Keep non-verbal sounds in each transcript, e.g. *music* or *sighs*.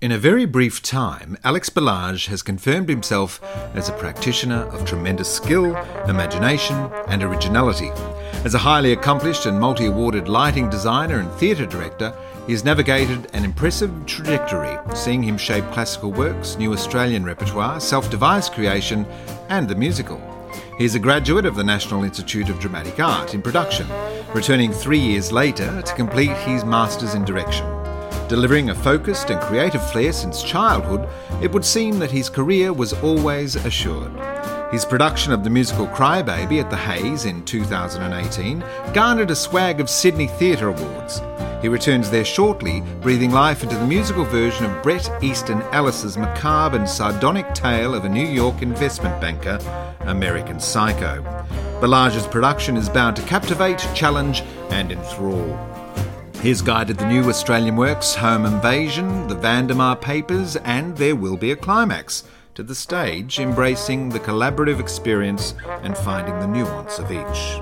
In a very brief time, Alex Balazs has confirmed himself as a practitioner of tremendous skill, imagination, and originality. As a highly accomplished and multi awarded lighting designer and theatre director, he has navigated an impressive trajectory, seeing him shape classical works, new Australian repertoire, self devised creation, and the musical. He is a graduate of the National Institute of Dramatic Art in production, returning three years later to complete his Masters in Direction. Delivering a focused and creative flair since childhood, it would seem that his career was always assured. His production of the musical Crybaby at the Hayes in 2018 garnered a swag of Sydney Theatre Awards. He returns there shortly, breathing life into the musical version of Bret Easton Ellis's macabre and sardonic tale of a New York investment banker, American Psycho. Balazs's production is bound to captivate, challenge, and enthrall. He's guided the new Australian works Home Invasion, The Vandemar Papers, and There Will Be a Climax to the stage, embracing the collaborative experience and finding the nuance of each.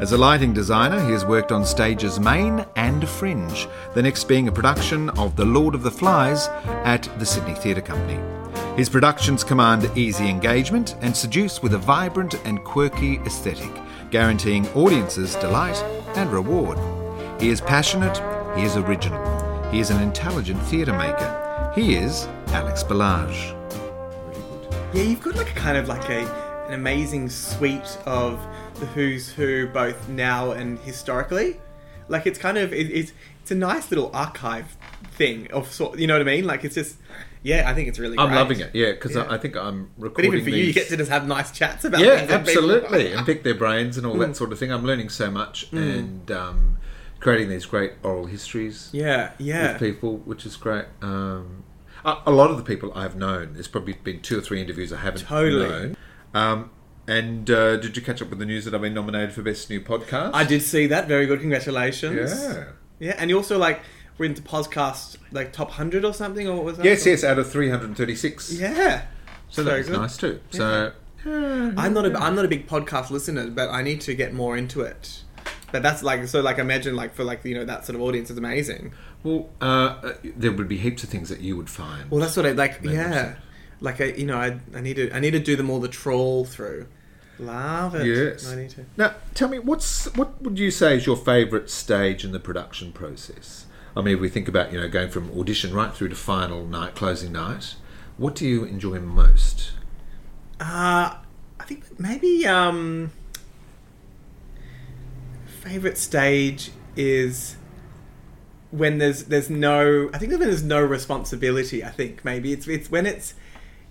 As a lighting designer, he has worked on stages Main and Fringe, the next being a production of The Lord of the Flies at the Sydney Theatre Company. His productions command easy engagement and seduce with a vibrant and quirky aesthetic, guaranteeing audiences delight and reward. He is passionate, he is original, he is an intelligent theatre maker. He is Alex Balazs. Yeah, you've got like a kind of like a an amazing suite of the who's who, both now and historically. Like it's kind of it, it's it's a nice little archive thing of sort. You know what I mean? Like it's just yeah, I think it's really. I'm great. loving it. Yeah, because Yeah. I, I think I'm recording. But even for you, you get to just have nice chats about. yeah, things and people- absolutely, and pick their brains and all Mm. that sort of thing. I'm learning so much and um, creating these great oral histories Yeah, yeah. with people, which is great. Um, a, a lot of the people I've known, there's probably been two or three interviews I haven't Totally. known. Um, and uh, did you catch up with the news that I've been nominated for best new podcast? I did see that. Very good. Congratulations. Yeah. Yeah, and you also like were into podcast like top hundred or something, or what was that? Yes, yes, out of 336. Yeah. So that was good. nice too. So I'm not a I'm not a big podcast listener, but I need to get more into it. But that's like so like imagine like for like you know that sort of audience is amazing. well, uh, uh, there would be heaps of things that you would find. Well, that's what I like. Yeah, like I you know I I need to I need to do them all the trawl through. Love it. Yes. I need to. Now, tell me, what's what would you say is your favourite stage in the production process? I mean, if we think about you know going from audition right through to final night, closing night, what do you enjoy most? Uh, I think maybe um, favorite stage is when there's there's no I think when there's no responsibility. I think maybe it's it's when it's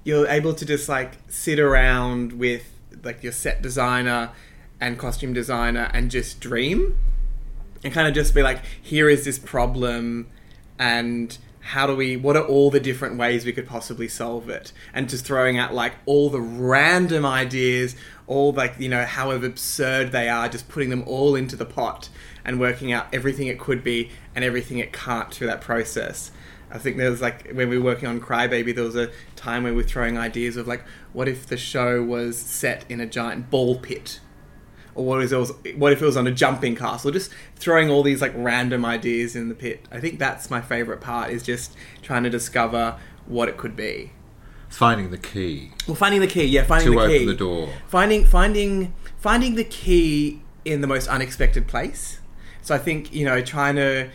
you're able to just like sit around with like your set designer and costume designer and just dream and kind of just be like here is this problem and how do we what are all the different ways we could possibly solve it and just throwing out like all the random ideas all like you know however absurd they are just putting them all into the pot and working out everything it could be and everything it can't through that process I think there was like when we were working on Crybaby, there was a time where we were throwing ideas of like, what if the show was set in a giant ball pit, or what if it was what if it was on a jumping castle? Just throwing all these like random ideas in the pit. I think that's my favorite part is just trying to discover what it could be. Finding the key Well, finding the key, yeah, finding to the key, open the door. finding finding finding the key in the most unexpected place. So I think you know trying to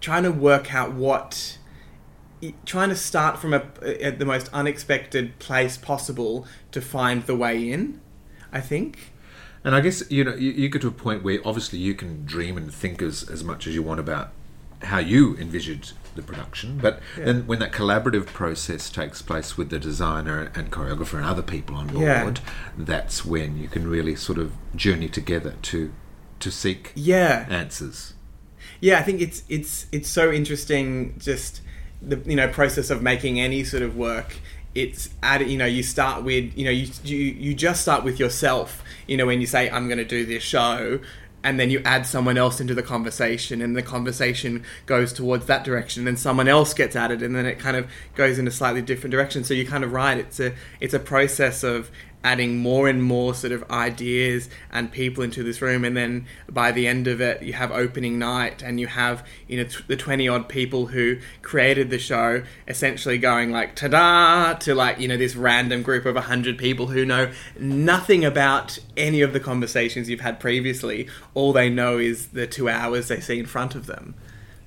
trying to work out what trying to start from a at the most unexpected place possible to find the way in. I think. And I guess you know you, you get to a point where obviously you can dream and think as as much as you want about how you envisaged the production, but then when that collaborative process takes place with the designer and choreographer and other people on board, Yeah. that's when you can really sort of journey together to to seek Yeah. answers. Yeah, I think it's it's it's so interesting. Just the you know process of making any sort of work. It's add you know you start with you know you you you just start with yourself. You know when you say I'm going to do this show. And then you add someone else into the conversation, and the conversation goes towards that direction. and Then someone else gets added, and then it kind of goes in a slightly different direction. So you're kind of right. It's a it's a process of adding more and more sort of ideas and people into this room and then by the end of it you have opening night and you have you know t- the 20 odd people who created the show essentially going like ta-da to like you know this random group of 100 people who know nothing about any of the conversations you've had previously all they know is the 2 hours they see in front of them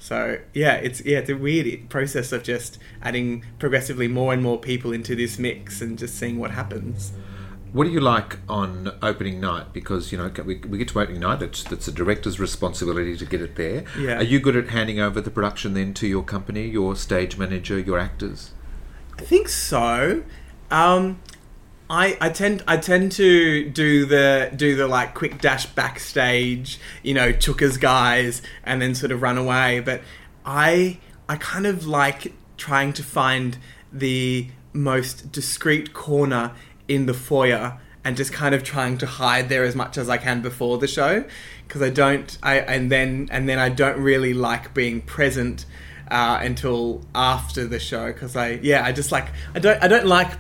so yeah, it's yeah, it's a weird process of just adding progressively more and more people into this mix and just seeing what happens. What do you like on opening night? Because you know we, we get to opening night. That's that's a director's responsibility to get it there. Yeah. Are you good at handing over the production then to your company, your stage manager, your actors? I think so. Um, I, I tend I tend to do the do the like quick dash backstage, you know, Chookas guys, and then sort of run away. But I I kind of like trying to find the most discreet corner in the foyer and just kind of trying to hide there as much as I can before the show because I don't I and then and then I don't really like being present uh, until after the show because I yeah I just like I don't I don't like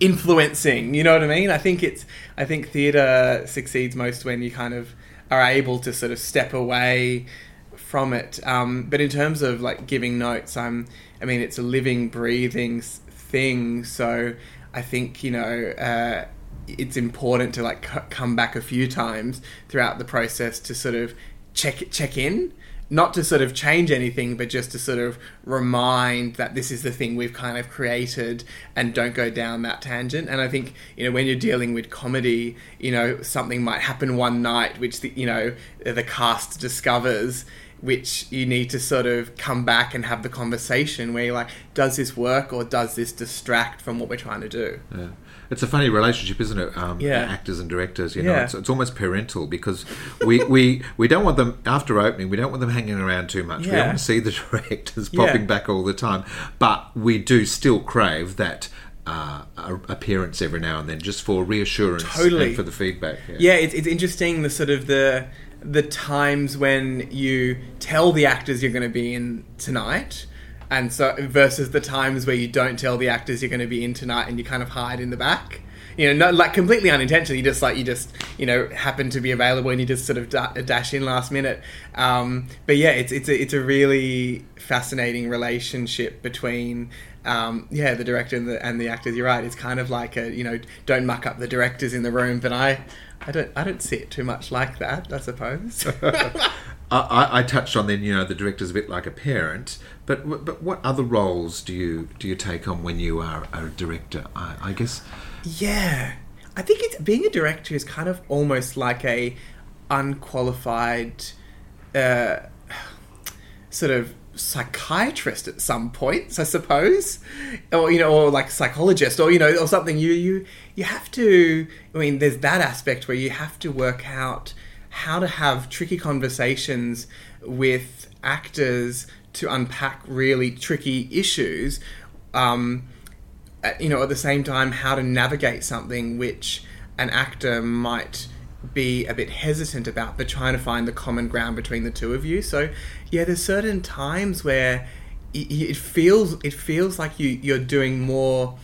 influencing. You know what I mean? I think it's I think theatre succeeds most when you kind of are able to sort of step away from it. Um, but in terms of like giving notes, I'm I mean it's a living, breathing thing. So I think you know. Uh, it's important to like c- come back a few times throughout the process to sort of check check in not to sort of change anything, but just to sort of remind that this is the thing we've kind of created and don't go down that tangent. And I think, you know, when you're dealing with comedy, you know, something might happen one night, which, the, you know, the cast discovers which you need to sort of come back and have the conversation where you're like, does this work or does this distract from what we're trying to do? Yeah. It's a funny relationship, isn't it? Um, Yeah. Actors and directors, you know, Yeah. it's, it's almost parental because we, *laughs* we, we don't want them after opening. We don't want them hanging around too much. We don't want to see the *laughs* directors Yeah. popping back all the time, but we do still crave that. Uh, appearance every now and then, just for reassurance Totally. and for the feedback. yeah, it's, it's interesting the sort of the the times when you tell the actors you're going to be in tonight and so versus the times where you don't tell the actors you're going to be in tonight and you kind of hide in the back. You know not like completely unintentionally you just like you just you know happen to be available and you just sort of da- dash in last minute. Um, but yeah it's it's a, it's a really fascinating relationship between um, yeah the director and the, and the actors you're right it's kind of like a you know don't muck up the directors in the room but I I don't I don't see it too much like that I suppose *laughs* I, I, touched on then, you know, the director's a bit like a parent, but but what other roles do you do you take on when you are a director? I, I guess Yeah, I think it's being a director is kind of almost like a unqualified uh, sort of psychiatrist at some points, I suppose, or you know, or like psychologist, or you know, or something. You you you have to. I mean, there's that aspect where you have to work out how to have tricky conversations with actors to unpack really tricky issues. Um, you know, at the same time, how to navigate something which an actor might be a bit hesitant about, but trying to find the common ground between the two of you. So, yeah, there's certain times where it, feels it feels like you you're doing more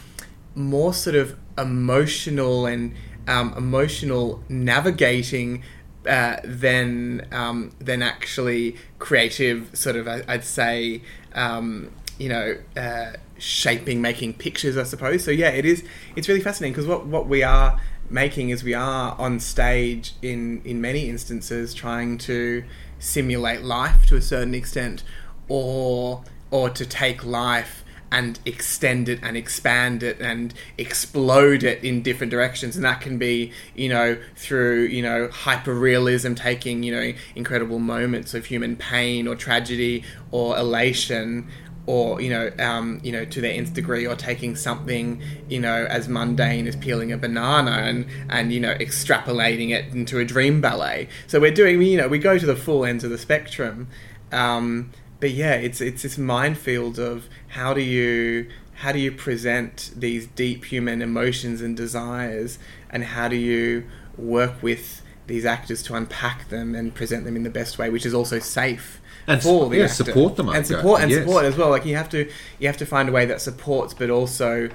more sort of emotional and um, emotional navigating uh, than um, than actually creative sort of I- I'd say um, you know uh, shaping making pictures I suppose. So yeah it is it's really fascinating because what what we are making is we are on stage in in many instances trying to simulate life to a certain extent or or to take life and extend it and expand it and explode it in different directions. And that can be you know through you know hyper realism taking you know incredible moments of human pain or tragedy or elation or you know um, you know to their nth degree or taking something you know as mundane as peeling a banana and and you know extrapolating it into a dream ballet. So we're doing you know we go to the full ends of the spectrum. Um, but yeah, it's it's this minefield of how do you how do you present these deep human emotions and desires, and how do you work with these actors to unpack them and present them in the best way, which is also safe And for the yeah, actor. support them, and support and Yes. support as well. Like you have to you have to find a way that supports, but also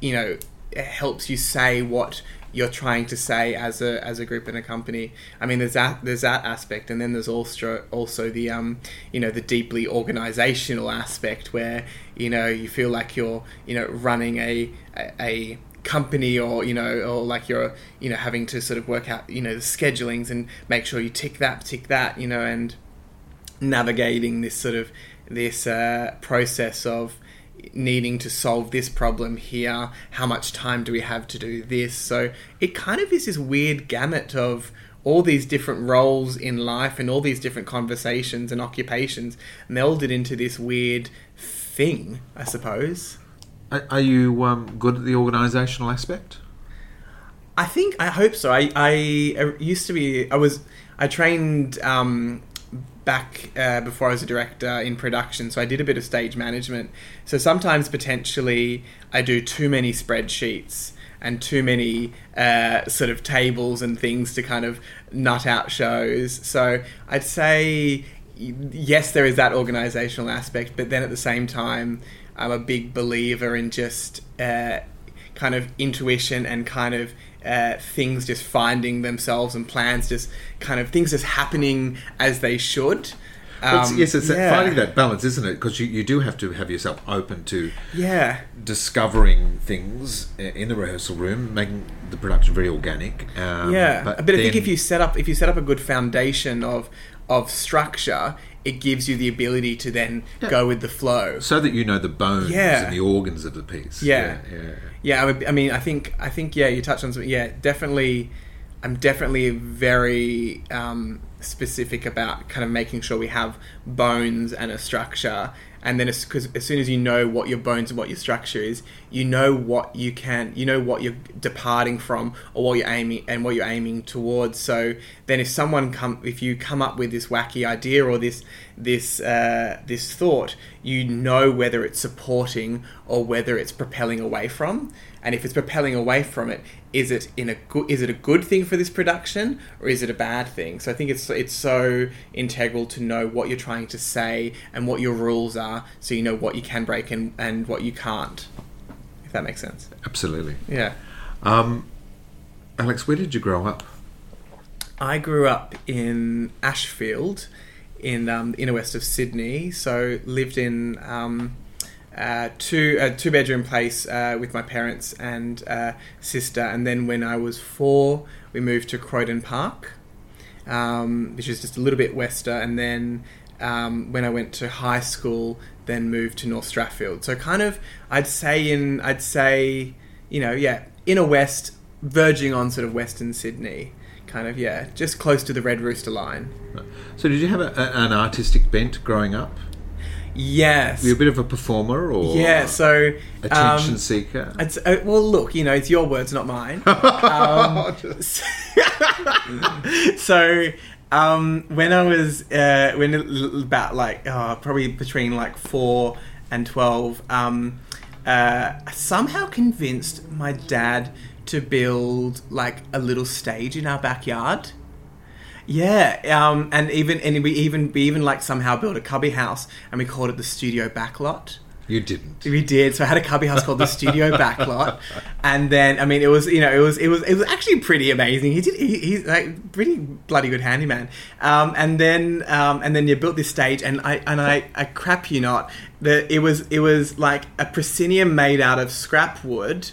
you know helps you say what you're trying to say as a as a group and a company. I mean, there's that there's that aspect, and then there's also also the um you know the deeply organizational aspect where you know you feel like you're you know running a a, a company or you know or like you're you know having to sort of work out you know the schedulings and make sure you tick that tick that you know and navigating this sort of this uh, process of needing to solve this problem here. How much time do we have to do this? So it kind of is this weird gamut of all these different roles in life and all these different conversations and occupations melded into this weird thing i suppose Are, are you um, good at the organisational aspect? I think I hope so. I I used to be. I was. I trained um, back uh, before I was a director in production, so I did a bit of stage management. So sometimes potentially I do too many spreadsheets and too many uh, sort of tables and things to kind of nut out shows. So I'd say yes, there is that organizational aspect, but then at the same time, I'm a big believer in just uh, kind of intuition and kind of uh, things just finding themselves and plans just kind of things just happening as they should. Well, it's- Um, yes, it's that- yeah. finding that balance, isn't it? Because you, you do have to have yourself open to Yeah, discovering things in the rehearsal room, making the production very organic. Um, yeah. But, I think if you set up if you set up a good foundation of of structure, it gives you the ability to then Yeah. go with the flow. so that you know the bones Yeah. and the organs of the piece. Yeah. yeah. yeah. Yeah, I, would, I mean, I think, I think, yeah, you touched on something. Yeah, definitely. I'm definitely very um, specific about kind of making sure we have bones and a structure, and then because as soon as you know what your bones and what your structure is, you know what you can, you know what you're departing from or what you're aiming and what you're aiming towards. So then, if someone come, if you come up with this wacky idea or this this uh, this thought, you know whether it's supporting or whether it's propelling away from. And if it's propelling away from it, is it in a good is it a good thing for this production or is it a bad thing? So I think it's it's so integral to know what you're trying to say and what your rules are, so you know what you can break and, and what you can't. If that makes sense. Absolutely. Yeah. Um, Alex, where did you grow up? I grew up in Ashfield, in um, the inner west of Sydney. So lived in um, uh, two a two bedroom place uh, with my parents and uh, sister. And then when I was four, we moved to Croydon Park, um, which is just a little bit wester. And then um, when I went to high school, then moved to North Strathfield. So kind of, I'd say in I'd say you know yeah inner west, verging on sort of Western Sydney. Kind of, yeah, just close to the Red Rooster line. So, did you have a, an artistic bent growing up? Yes. Were you a bit of a performer or yeah, so. attention um, seeker? It's, uh, well, look, you know, it's your words, not mine. *laughs* Um, *laughs* *laughs* so, um, when I was, uh, when about like, oh, probably between like four and 12, um, uh, I somehow convinced my dad to build like a little stage in our backyard. Yeah, um, and even and we even we even like somehow built a cubby house and we called it the studio backlot. you didn't. We did. So I had a cubby house called the Studio *laughs* Backlot, and then I mean it was you know it was it was it was actually pretty amazing. He did he, he's like pretty bloody good handyman. Um, and then um, and then you built this stage, and I and I, I crap you not that it was it was like a proscenium made out of scrap wood.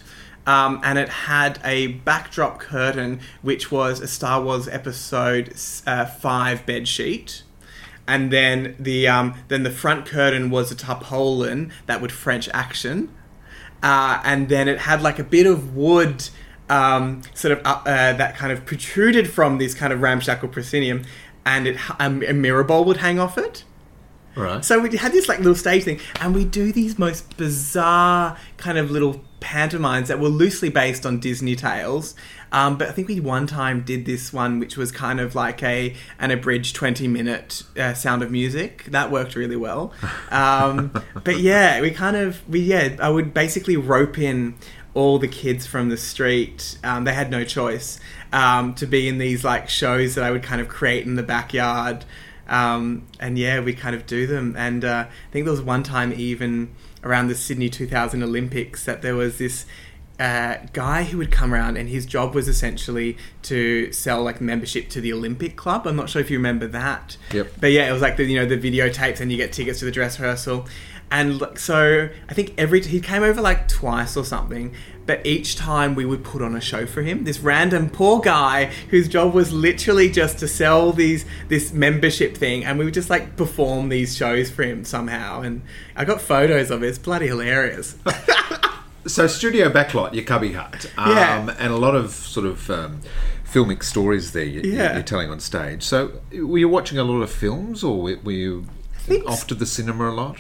Um, and it had a backdrop curtain, which was a Star Wars Episode uh, Five bed sheet and then the um, then the front curtain was a tarpaulin that would French action, uh, and then it had like a bit of wood, um, sort of uh, uh, that kind of protruded from this kind of ramshackle proscenium, and it um, a mirror bowl would hang off it. Right. So we had this like little stage thing, and we do these most bizarre kind of little pantomimes that were loosely based on Disney tales. Um, but I think we one time did this one, which was kind of like a an abridged twenty minute uh, Sound of Music. That worked really well. Um, *laughs* but yeah, we kind of we yeah I would basically rope in all the kids from the street. Um, they had no choice um, to be in these like shows that I would kind of create in the backyard. Um, and yeah, we kind of do them. And uh, I think there was one time even around the Sydney 2000 Olympics that there was this uh, guy who would come around, and his job was essentially to sell like membership to the Olympic Club. I'm not sure if you remember that. Yep. But yeah, it was like the you know the videotapes, and you get tickets to the dress rehearsal. And so I think every he came over like twice or something, but each time we would put on a show for him. This random poor guy whose job was literally just to sell these this membership thing, and we would just like perform these shows for him somehow. And I got photos of it. It's bloody hilarious. *laughs* So, studio backlot, your cubby hut, um, Yeah. and a lot of sort of um, filmic stories there you, Yeah. you're telling on stage. So, were you watching a lot of films, or were were you off to the cinema a lot?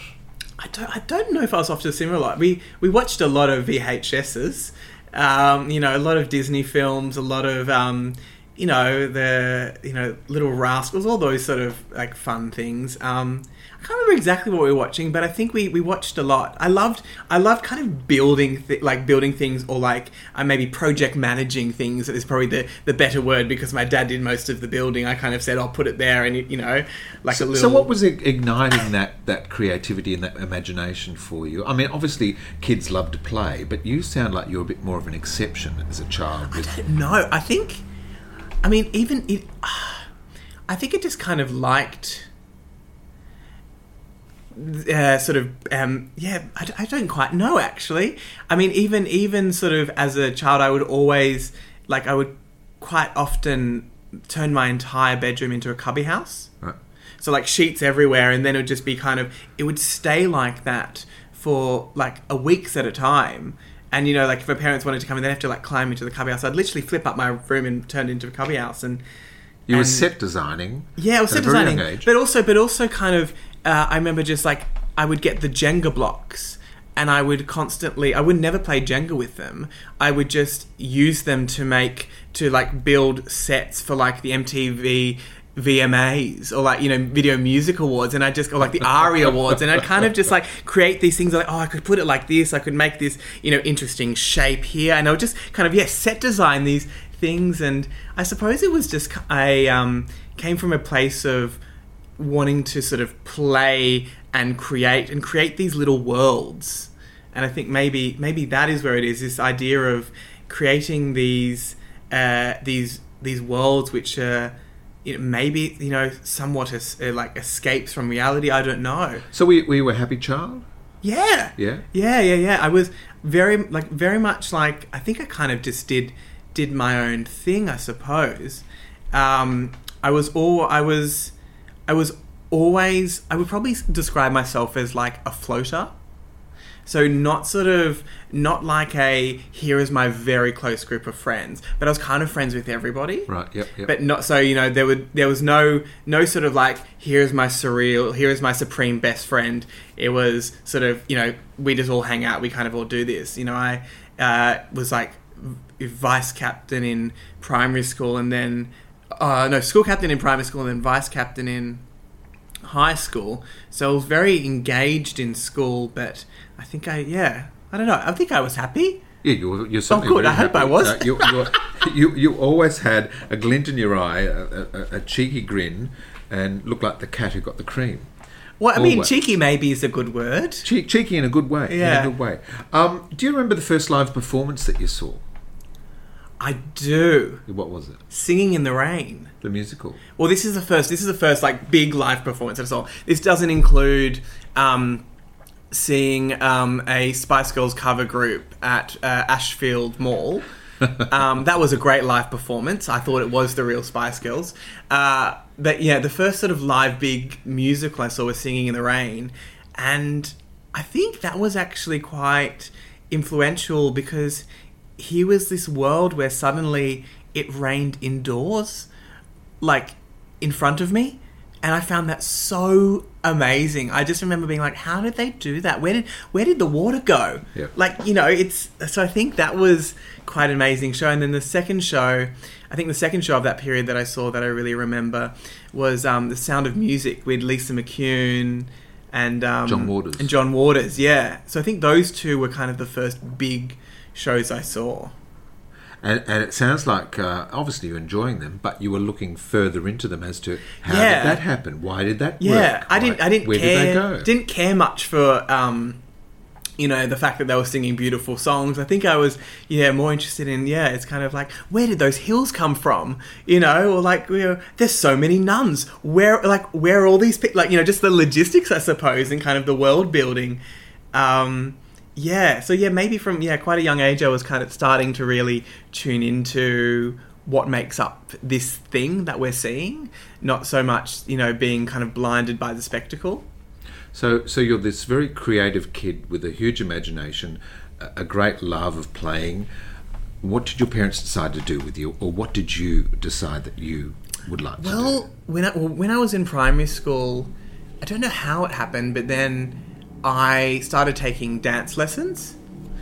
I don't, I don't know if I was off to the cinema a lot. We we watched a lot of VHSs, um, you know, a lot of Disney films, a lot of um, you know the you know Little Rascals, all those sort of like fun things. Um, I can't remember exactly what we were watching, but I think we, we watched a lot. I loved I loved kind of building th- like building things or like uh, maybe project managing things is probably the, the better word because my dad did most of the building. I kind of said I'll put it there and you know like a So, little. so what was igniting that, that creativity and that imagination for you? I mean, obviously, kids love to play, but you sound like you're a bit more of an exception as a child. With, No, I think. I mean, even it. *sighs* I think it just kind of liked. Uh, sort of, um, yeah. I don't quite know actually. I mean, even even sort of as a child, I would always like I would quite often turn my entire bedroom into a cubby house. right. So like sheets everywhere, and then it would just be kind of it would stay like that for like a weeks at a time. And you know, like if my parents wanted to come in, they'd have to like climb into the cubby house. I'd literally flip up my room and turn it into a cubby house. And You were set designing. yeah, I was set designing, but also, but also, kind of. Uh, I remember just like I would get the Jenga blocks, and I would constantly. I would never play Jenga with them. I would just use them to make to like build sets for like the MTV. VMAs or like you know Video Music Awards, and I just go like the *laughs* ARIA Awards, and I kind of just like create these things like oh I could put it like this, I could make this you know interesting shape here, and I would just kind of yeah set design these things, and I suppose it was just I um, came from a place of wanting to sort of play and create and create these little worlds. And I think maybe maybe that is where it is this idea of creating these uh, these these worlds which are you know, maybe you know somewhat es- uh, like escapes from reality. I don't know. So, we, we were happy child? Yeah. Yeah. Yeah, yeah, yeah. I was very like very much like I think I kind of just did did my own thing, I suppose. Um, I was all I was I was always I would probably describe myself as like a floater. So not sort of not like a here is my very close group of friends, but I was kind of friends with everybody Right, yep, yep. but not so you know there would there was no no sort of like here's my surreal here is my supreme best friend it was sort of you know we just all hang out we kind of all do this you know i uh, was like vice captain in primary school and then uh, no school captain in primary school and then vice captain in high school so i was very engaged in school but i think i yeah i don't know i think i was happy Yeah, you're, you're certainly good. I hope happy. I was. Uh, you, *laughs* you, you always had a glint in your eye, a, a, a cheeky grin, and looked like the cat who got the cream. well i mean Always. cheeky maybe is a good word Che- cheeky in a good way. Yeah. In a good way. Um, do you remember the first live performance that you saw? I do What was it? singing in the rain The musical. Well, this is the first. This is the first like big live performance I saw. This doesn't include um, seeing um, a Spice Girls cover group at uh, Ashfield Mall. *laughs* um, that was a great live performance. I thought it was the real Spice Girls. Uh, but yeah, the first sort of live big musical I saw was Singing in the Rain, and I think that was actually quite influential because here was this world where suddenly it rained indoors like in front of me and I found that so amazing. I just remember being like, how did they do that? Where did where did the water go? Yeah. Like, you know, it's so I think that was quite an amazing show. And then the second show, I think the second show of that period that I saw that I really remember was um, The Sound of Music with Lisa McCune and um, John Waters. And John Waters, yeah. So I think those two were kind of the first big shows I saw. And, and it sounds like uh, obviously you're enjoying them, but you were looking further into them as to how Yeah. did that happen? Why did that Yeah, work? I didn't. Why- I didn't Where care. did they go? Didn't care much for um, you know the fact that they were singing beautiful songs i think i was yeah more interested in yeah it's kind of like where did those hills come from you know or like you know, there's so many nuns where like where are all these people like you know just the logistics i suppose and kind of the world building um yeah so yeah maybe from yeah quite a young age i was kind of starting to really tune into what makes up this thing that we're seeing not so much you know being kind of blinded by the spectacle So, so you're this very creative kid with a huge imagination, a great love of playing. What did your parents decide to do with you, or what did you decide that you would like to do? Well, when I, well, when I was in primary school, I don't know how it happened, but then I started taking dance lessons,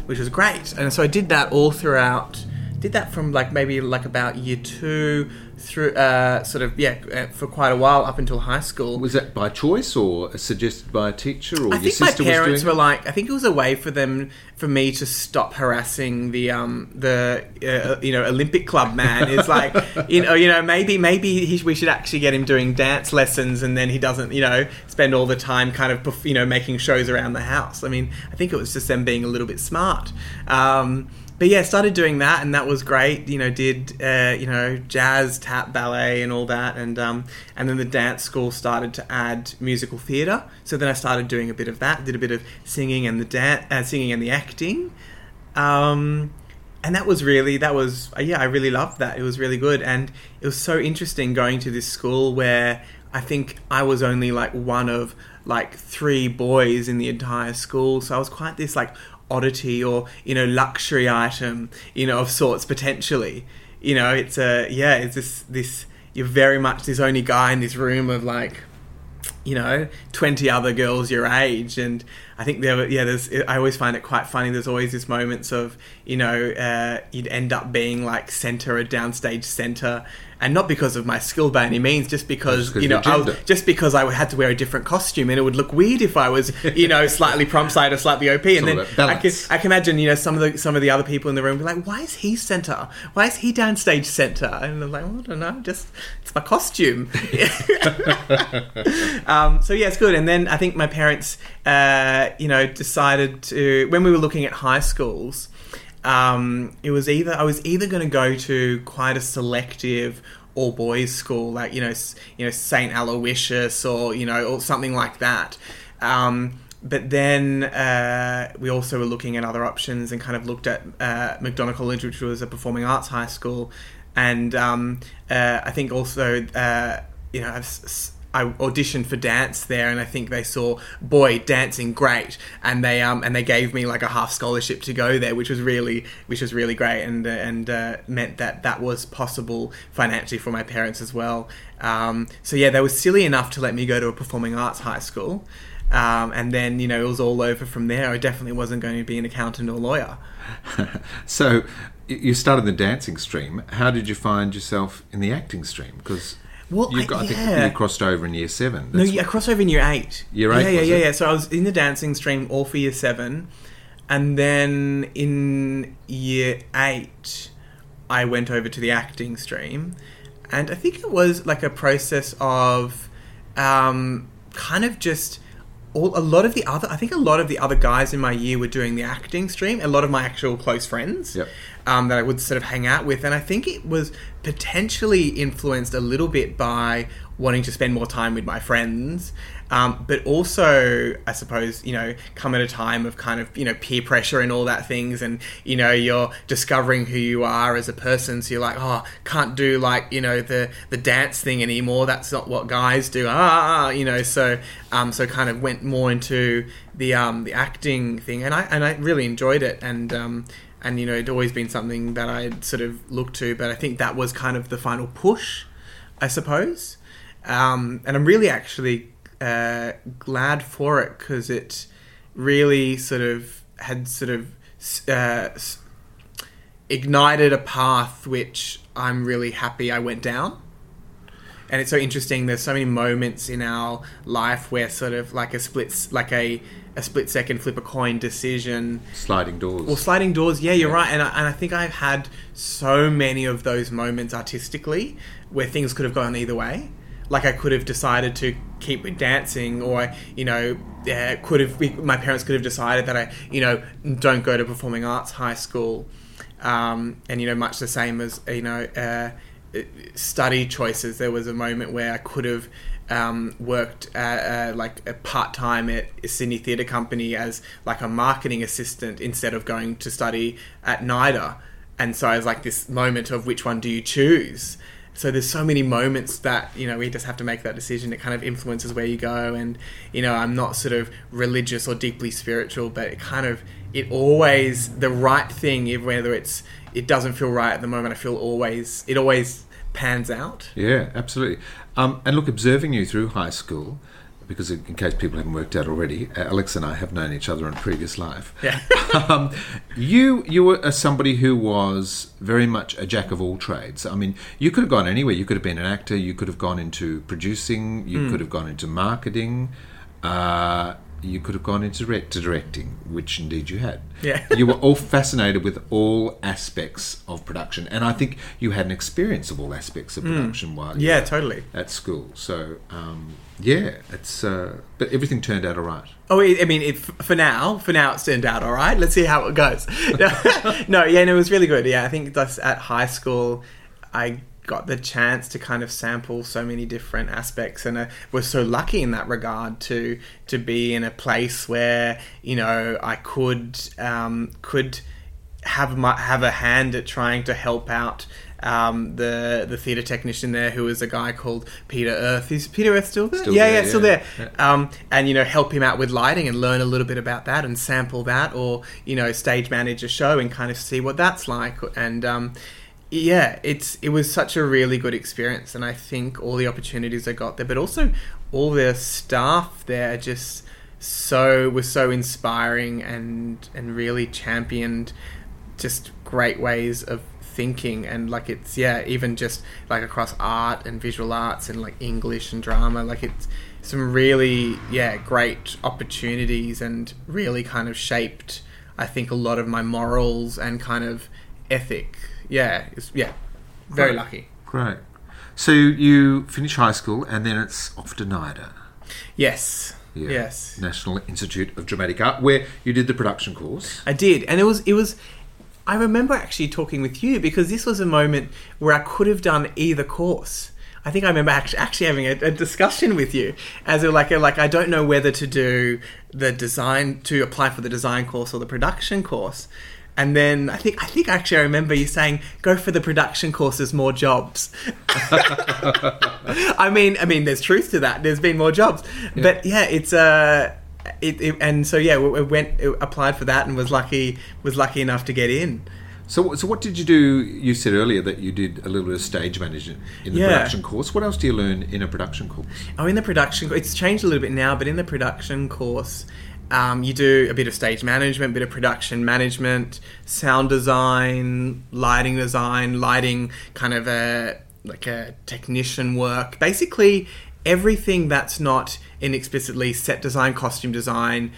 which was great, and so I did that all throughout. Did that from like maybe like about year two through uh, sort of yeah uh, for quite a while up until high school. Was that by choice or suggested by a teacher, or I your my sister was My parents doing were like, I think it was a way for them, for me to stop harassing the um the uh, you know Olympic club man. It's like *laughs* you know you know maybe maybe he, we should actually get him doing dance lessons, and then he doesn't you know spend all the time kind of you know making shows around the house. I mean, I think it was just them being a little bit smart. Um, but yeah, started doing that, and that was great. You know, did uh, you know jazz, tap, ballet, and all that, and um, and then the dance school started to add musical theatre. So then I started doing a bit of that, did a bit of singing and the dance, uh, singing and the acting, um, and that was really that was uh, yeah, I really loved that. It was really good, and it was so interesting going to this school where I think I was only like one of like three boys in the entire school, so I was quite this like oddity or you know luxury item you know of sorts potentially. You know it's a yeah it's this this you're very much this only guy in this room of like you know 20 other girls your age. And i think there yeah there's i always find it quite funny. There's always these moments of you know uh, you'd end up being like center a downstage center. And not because of my skill by any means just because Just you know I was, just because i had to wear a different costume and it would look weird if i was you know slightly prompt side or slightly op and then I can. I can imagine you know some of the some of the other people in the room be like why is he center? Why is he downstage center? And i'm like well, i don't know just it's my costume. *laughs* Um, so yeah, it's good. And then I think my parents, uh, you know, decided to when we were looking at high schools, um, it was either I was either going to go to quite a selective all boys school, like you know, you know Saint Aloysius or you know, or something like that. Um, but then uh, we also were looking at other options and kind of looked at uh, McDonald College, which was a performing arts high school, and um, uh, I think also uh, you know I've, s- I auditioned for dance there, and I think they saw boy dancing great, and they um and they gave me like a half scholarship to go there, which was really which was really great, and uh, and uh, meant that that was possible financially for my parents as well. Um, so yeah, they were silly enough to let me go to a performing arts high school. Um, and then you know it was all over from there. I definitely wasn't going to be an accountant or lawyer. *laughs* So you started the dancing stream. How did you find yourself in the acting stream? Because Well, you I- got, I think yeah. you crossed over in year seven. No, That's yeah, crossover in year eight. Year eight, Yeah, yeah, yeah, yeah. So I was in the dancing stream all for year seven, and then in year eight, I went over to the acting stream, and I think it was like a process of, um, kind of just. All, a lot of the other, I think a lot of the other guys in my year were doing the acting stream. A lot of my actual close friends Yep. Um, that I would sort of hang out with. And I think it was potentially influenced a little bit by wanting to spend more time with my friends. Um, but also, I suppose, you know, come at a time of kind of, you know, peer pressure and all that things. And, you know, you're discovering who you are as a person. So you're like, oh, can't do like, you know, the, the dance thing anymore. That's not what guys do. Ah, you know, so, um, so kind of went more into the, um, the acting thing. And I, and I really enjoyed it. And, um, and you know it'd always been something that I'd sort of looked to, but I think that was kind of the final push, I suppose. Um, and I'm really actually uh, glad for it because it really sort of had sort of uh, ignited a path which I'm really happy I went down. And it's so interesting. There's so many moments in our life where sort of like a split, like a a split second flip a coin decision sliding doors. well, sliding doors. Yeah, you're Yeah. right, and I, and I think I've had so many of those moments artistically where things could have gone either way. like I could have decided to keep with dancing, or you know, uh, could have my parents could have decided that I, you know, don't go to performing arts high school, um, and you know, much the same as you know, uh, study choices. There was a moment where I could have. Um, worked uh, like a part time at Sydney Theatre Company as like a marketing assistant instead of going to study at NIDA, and so I was like this moment of which one do you choose? so there's so many moments that you know we just have to make that decision. It kind of influences where you go. And you know i'm not sort of religious or deeply spiritual but it kind of it always the right thing whether it's it doesn't feel right at the moment i feel always it always pans out yeah absolutely um, and look observing you through high school because in case people haven't worked out already, uh, Alex and I have known each other in a previous life. Yeah. *laughs* um, you you were somebody who was very much a jack of all trades. I mean, you could have gone anywhere. You could have been an actor. You could have gone into producing. You mm. could have gone into marketing. Uh, you could have gone into direct to directing, which indeed you had. Yeah. *laughs* you were all fascinated with all aspects of production, and I think you had an experience of all aspects of hmm. production mm. while yeah, totally at school. So um, yeah, it's uh, but everything turned out all right. Oh, I mean, it, for now, for now, it's turned out all right. Let's see how it goes. *laughs* *laughs* no, yeah, no, it was really good. Yeah, I think that's at high school. I got the chance to kind of sample so many different aspects and I was so lucky in that regard to to be in a place where you know I could um, could have my, have a hand at trying to help out um, the the theatre technician there, who was a guy called Peter Earth. Is Peter Earth still there? Still yeah, there, yeah, still there. Yeah. Um, and you know, help him out with lighting and learn a little bit about that and sample that, or you know, stage manage a show and kind of see what that's like. And um, yeah, it's it was such a really good experience, and I think all the opportunities I got there, but also all the staff there, just so was so inspiring and and really championed just great ways of thinking. And like it's yeah even just like across art and visual arts and like english and drama like it's some really yeah great opportunities and really kind of shaped i think a lot of my morals and kind of ethic yeah, it's yeah, very Great. lucky. Great. So you finish high school and then it's off to NIDA. Yes. Yeah. Yes. National Institute of Dramatic Art, where you did the production course. I did, and it was it was. I remember actually talking with you because this was a moment where I could have done either course. I think I remember actually, having a, a discussion with you as a, like a, like I don't know whether to do the design to apply for the design course or the production course. And then I think I think actually I remember you saying go for the production courses, more jobs. *laughs* I mean, I mean, there's truth to that. There's been more jobs, yeah. but yeah, it's uh, it, it, and so yeah, we, went applied for that and was lucky was lucky enough to get in. So, so what did you do? You said earlier that you did a little bit of stage management in the yeah. production course. What else do you learn in a production course? Oh, in the production, it's changed a little bit now, but in the production course, um, you do a bit of stage management, a bit of production management, sound design, lighting design, lighting kind of a like a technician work. Basically, everything that's not in explicitly set design, costume design,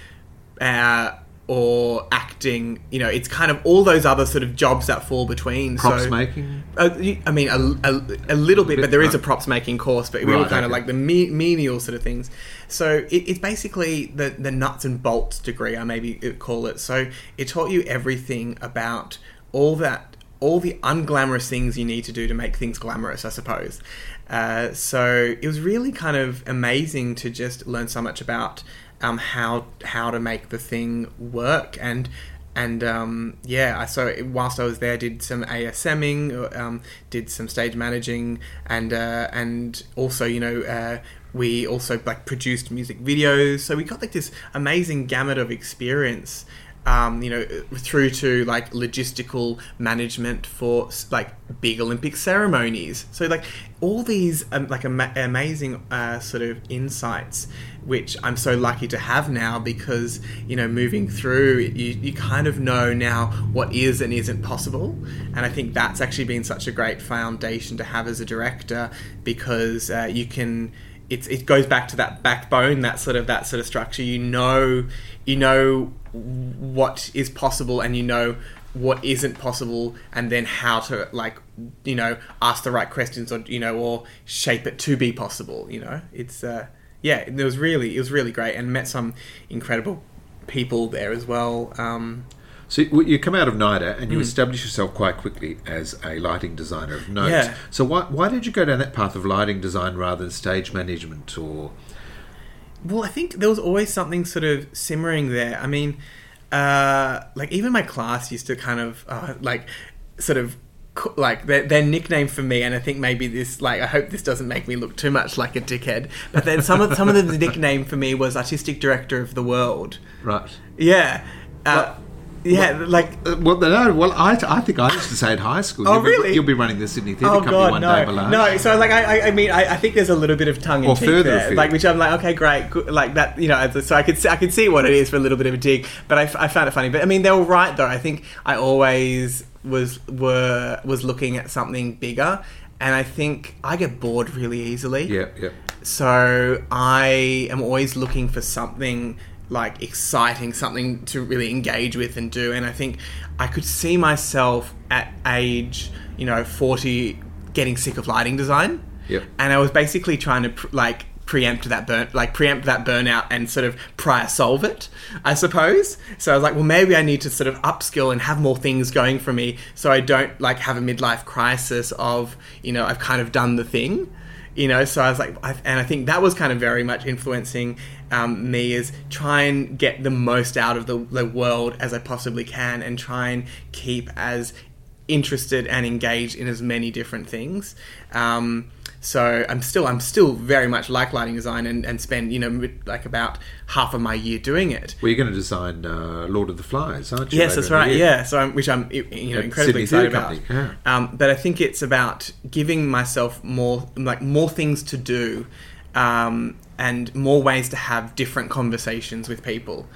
uh, or acting. You know, it's kind of all those other sort of jobs that fall between. Props so, making. Uh, I mean, a, a, a little bit, but there is a props making course, but we right, were kind okay. of like the me- menial sort of things. So it, it's basically the the nuts and bolts degree, I maybe call it. So it taught you everything about all that all the unglamorous things you need to do to make things glamorous, I suppose. Uh, so it was really kind of amazing to just learn so much about um, how how to make the thing work and and um, yeah, I so whilst I was there, did some ASMing, um, did some stage managing, and uh, and also you know uh, we also like produced music videos. So we got like this amazing gamut of experience um, you know, through to like logistical management for like big Olympic ceremonies. So like all these um, like ama- amazing uh, sort of insights, which I'm so lucky to have now because you know moving through, you, you kind of know now what is and isn't possible, and I think that's actually been such a great foundation to have as a director because uh, you can it's it goes back to that backbone, that sort of that sort of structure. You know, you know what is possible, and you know what isn't possible, and then how to like you know ask the right questions, or you know, or shape it to be possible. You know, it's uh, yeah, it was really it was really great, and met some incredible people there as well. Um, So you you come out of NIDA and you establish yourself quite quickly as a lighting designer of note. Yeah. So why, why did you go down that path of lighting design rather than stage management or Well, I think there was always something sort of simmering there. I mean, uh, like even my class used to kind of uh, like sort of like their, their nickname for me, and I think maybe this like I hope this doesn't make me look too much like a dickhead. But then some of some of the *laughs* nickname for me was artistic director of the world. right? Yeah, uh, yeah, like Uh, well, no. Well, I, I think I used to say at high school. Oh, you'll be- really? you'll be running the Sydney Theatre Oh Company god, one no, day, Ballard. no. So like, I, I- I mean, I, I think there's a little bit of tongue in cheek there, afield. like which I'm like, okay, great, good, like that, you know. So I could see, I could see what it is for a little bit of a dig, but I, I found it funny. But I mean, they were right though. I think I always was were was looking at something bigger, and I think I get bored really easily. Yeah, yeah. So I am always looking for something like exciting, something to really engage with and do. And I think I could see myself at age, you know, 40 getting sick of lighting design. Yep. And I was basically trying to pr- like preempt that burn like preempt that burnout and sort of prior solve it i suppose. So i was like well maybe i need to sort of upskill and have more things going for me so i don't like have a midlife crisis of you know i've kind of done the thing you know. So i was like I, and i think that was kind of very much influencing um, me is try and get the most out of the, the world as i possibly can and try and keep as interested and engaged in as many different things. Um, so i'm still i'm still very much like lighting design and, and spend you know like about half of my year doing it Well, you're going to design uh, Lord of the Flies, aren't you? Yes, that's right. Yeah, so I'm, which I'm you know incredibly Sydney excited about. Company, Um, but I think it's about giving myself more like more things to do, um, and more ways to have different conversations with people.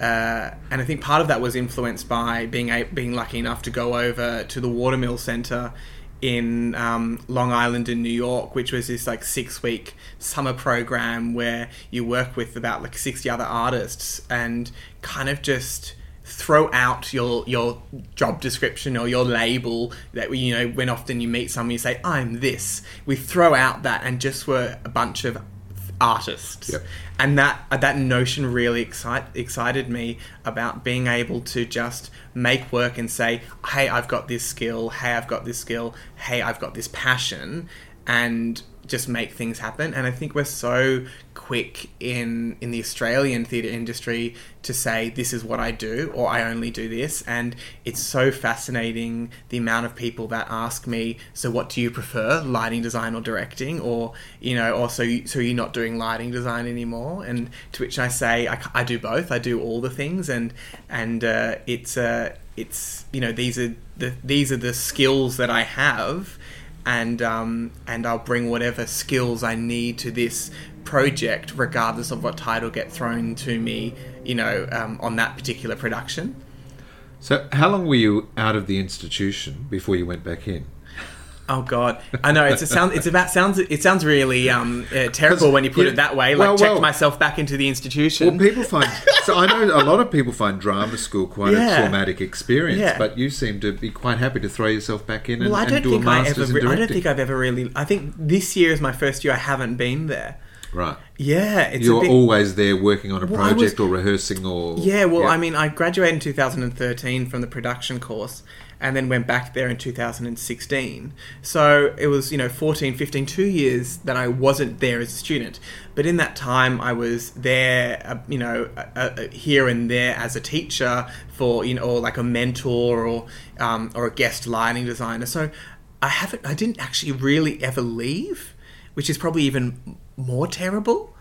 Uh, and I think part of that was influenced by being a- being lucky enough to go over to the Watermill Centre in um, Long Island in New York, which was this like six week summer program where you work with about like 60 other artists and kind of just throw out your your job description or your label that you know when often you meet someone you say I'm this. We throw out that and just were a bunch of artists. Yep. and that uh, that notion really excite, excited me about being able to just make work and say hey i've got this skill. Hey i've got this skill. Hey i've got this passion. And just make things happen. And i think we're so quick in in the australian theatre industry to say this is what i do or i only do this. And it's so fascinating the amount of people that ask me so what do you prefer lighting design or directing? Or you know or so, you, so you're not doing lighting design anymore? And to which i say I do both. I do all the things. And and uh, it's uh, it's you know these are the these are the skills that i have and um, and I'll bring whatever skills I need to this project, regardless of what title get thrown to me, you know, um, on that particular production. So, how long were you out of the institution before you went back in? Oh God, I know it's a sound. It's about sounds. It sounds really um, uh, terrible when you put yeah, it that way. Like well, checked well- myself back into the institution. Well, people find so I know a lot of people find drama school quite Yeah. a traumatic experience, Yeah. but you seem to be quite happy to throw yourself back in and, well, I don't do think a I ever. Re- I don't think I've ever really. I think this year is my first year. I haven't been there. right. Yeah, it's You're bit, always there working on a Well, project was- or rehearsing or Yeah, well, I mean, I graduated in 2013 from the production course and then went back there in 2016. So it was, you know, 14, 15, two years that I wasn't there as a student. But in that time, I was there, uh, you know, uh, uh, here and there as a teacher for, you know, or like a mentor or, um, or a guest lighting designer. So I haven't, I didn't actually really ever leave, which is probably even more terrible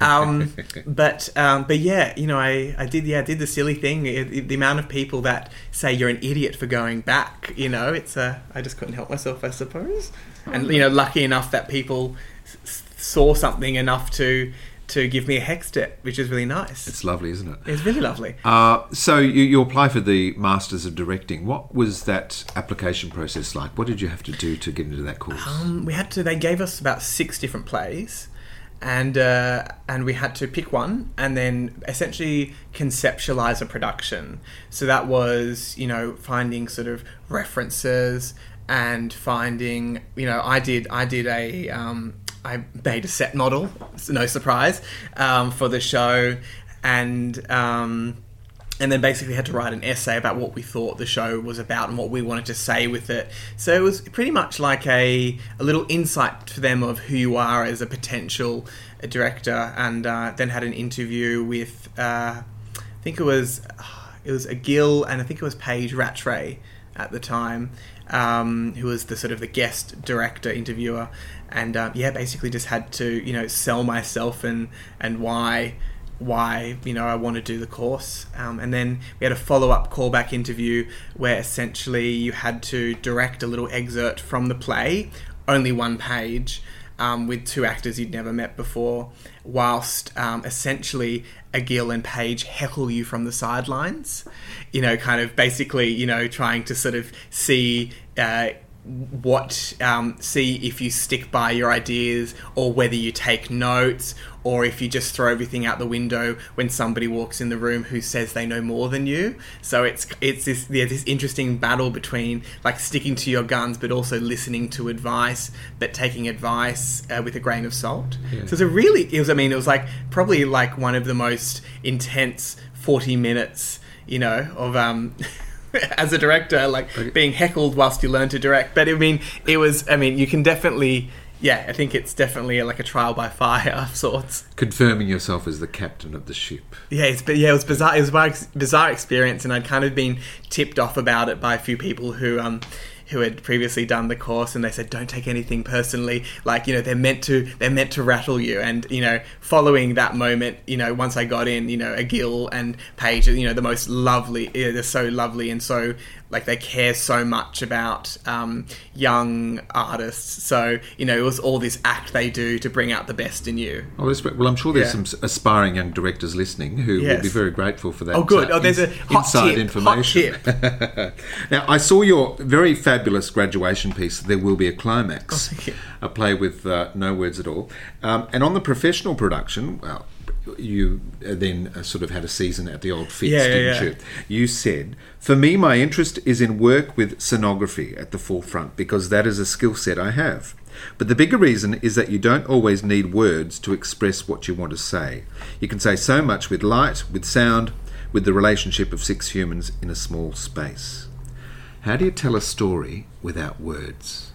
um, but um, but yeah, you know, I, I did yeah I did the silly thing. It- it- the amount of people that say you're an idiot for going back, you know, it's uh, I just couldn't help myself, I suppose. And you know, lucky enough that people s- saw something enough to to give me a hex step, which is really nice. It's lovely, isn't it? It's really lovely. Uh, so you, you apply for the Masters of Directing. What was that application process like? What did you have to do to get into that course? Um, we had to. They gave us about six different plays, and uh, and we had to pick one and then essentially conceptualize a production. So that was you know finding sort of references and finding you know I did I did a um, I made a set model, no surprise, um, for the show, and um, and then basically had to write an essay about what we thought the show was about and what we wanted to say with it. So it was pretty much like a a little insight to them of who you are as a potential director, and uh, then had an interview with uh, I think it was it was Egil and I think it was Paige Rattray at the time, um, who was the sort of the guest director interviewer, and uh, yeah, basically just had to you know sell myself and and why why you know I want to do the course, um, and then we had a follow up callback interview where essentially you had to direct a little excerpt from the play, only one page. Um, with two actors you'd never met before, whilst um, essentially Egil and Paige heckle you from the sidelines. You know, kind of basically, you know, trying to sort of see uh, what um, see if you stick by your ideas or whether you take notes or if you just throw everything out the window when somebody walks in the room who says they know more than you so it's it's this yeah, this interesting battle between like sticking to your guns but also listening to advice but taking advice uh, with a grain of salt yeah. so it's a really it was I mean it was like probably like one of the most intense 40 minutes you know of um *laughs* *laughs* as a director, like okay. being heckled whilst you learn to direct. But I mean, it was. I mean, you can definitely. Yeah, I think it's definitely like a trial by fire of sorts. Confirming yourself as the captain of the ship. Yeah, it's but yeah, it was bizarre. It was a bizarre experience, and I'd kind of been tipped off about it by a few people who um who had previously done the course and they said don't take anything personally. Like you know they're meant to they're meant to rattle you. And you know following that moment you know once I got in you know Egil and Paige you know the most lovely eh, they're so lovely and so like they care so much about um, young artists. So you know, it was all this act they do to bring out the best in you. Oh, well, I'm sure there's yeah. some aspiring young directors listening who yes. will be very grateful for that. Oh, good. Uh, oh, there's a inside tip, information. *laughs* now, I saw your very fabulous graduation piece. There will be a climax. Oh, a play with uh, no words at all. Um, and on the professional production, well you uh, then uh, sort of had a season at the old Fitz, yeah, didn't yeah, you? You said, For me, my interest is in work with scenography at the forefront because that is a skill set I have. But the bigger reason is that you don't always need words to express what you want to say. You can say so much with light, with sound, with the relationship of six humans in a small space. How do you tell a story without words?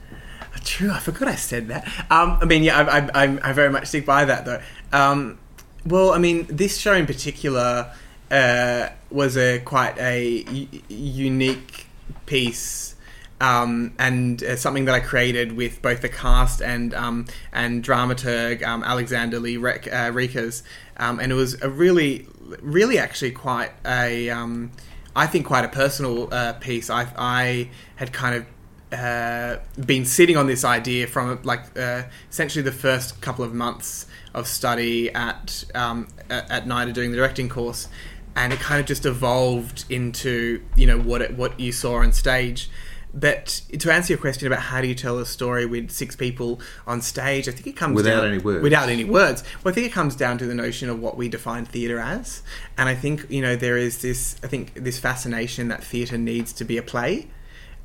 True, I forgot I said that. Um, I mean, yeah, I, I, I, very much stick by that though. Um, well, I mean, this show in particular uh, was a quite a unique piece. Um, and uh, something that I created with both the cast and um, and dramaturg um, Alexander Lee Re- uh, Rikas, um, and it was a really, really actually quite a, um, I think quite a personal uh, piece. I, I had kind of uh, been sitting on this idea from like uh, essentially the first couple of months of study at um, at, NIDA doing the directing course, and it kind of just evolved into you know what it, what you saw on stage. But to answer your question about how do you tell a story with six people on stage, I think it comes without down, any words. Without any words. Well, I think it comes down to the notion of what we define theatre as, and I think you know there is this. I think this fascination that theatre needs to be a play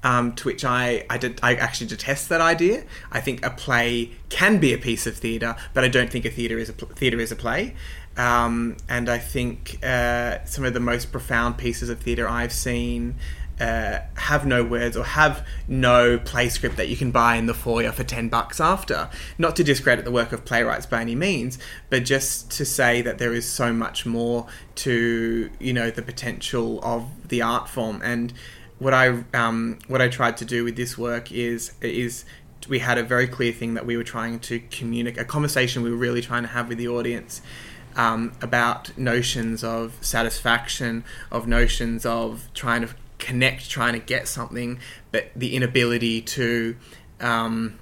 um, to which I I, did, I actually detest that idea. I think a play can be a piece of theatre, but I don't think a theatre is a theatre is a play. Um, and I think uh, some of the most profound pieces of theatre I've seen uh, have no words or have no play script that you can buy in the foyer for 10 bucks after. Not to discredit the work of playwrights by any means, but just to say that there is so much more to, you know, the potential of the art form. And what I um, what I tried to do with this work is is we had a very clear thing that we were trying to communicate a conversation we were really trying to have with the audience um, about notions of satisfaction, of notions of trying to connect, trying to get something, but the inability to um,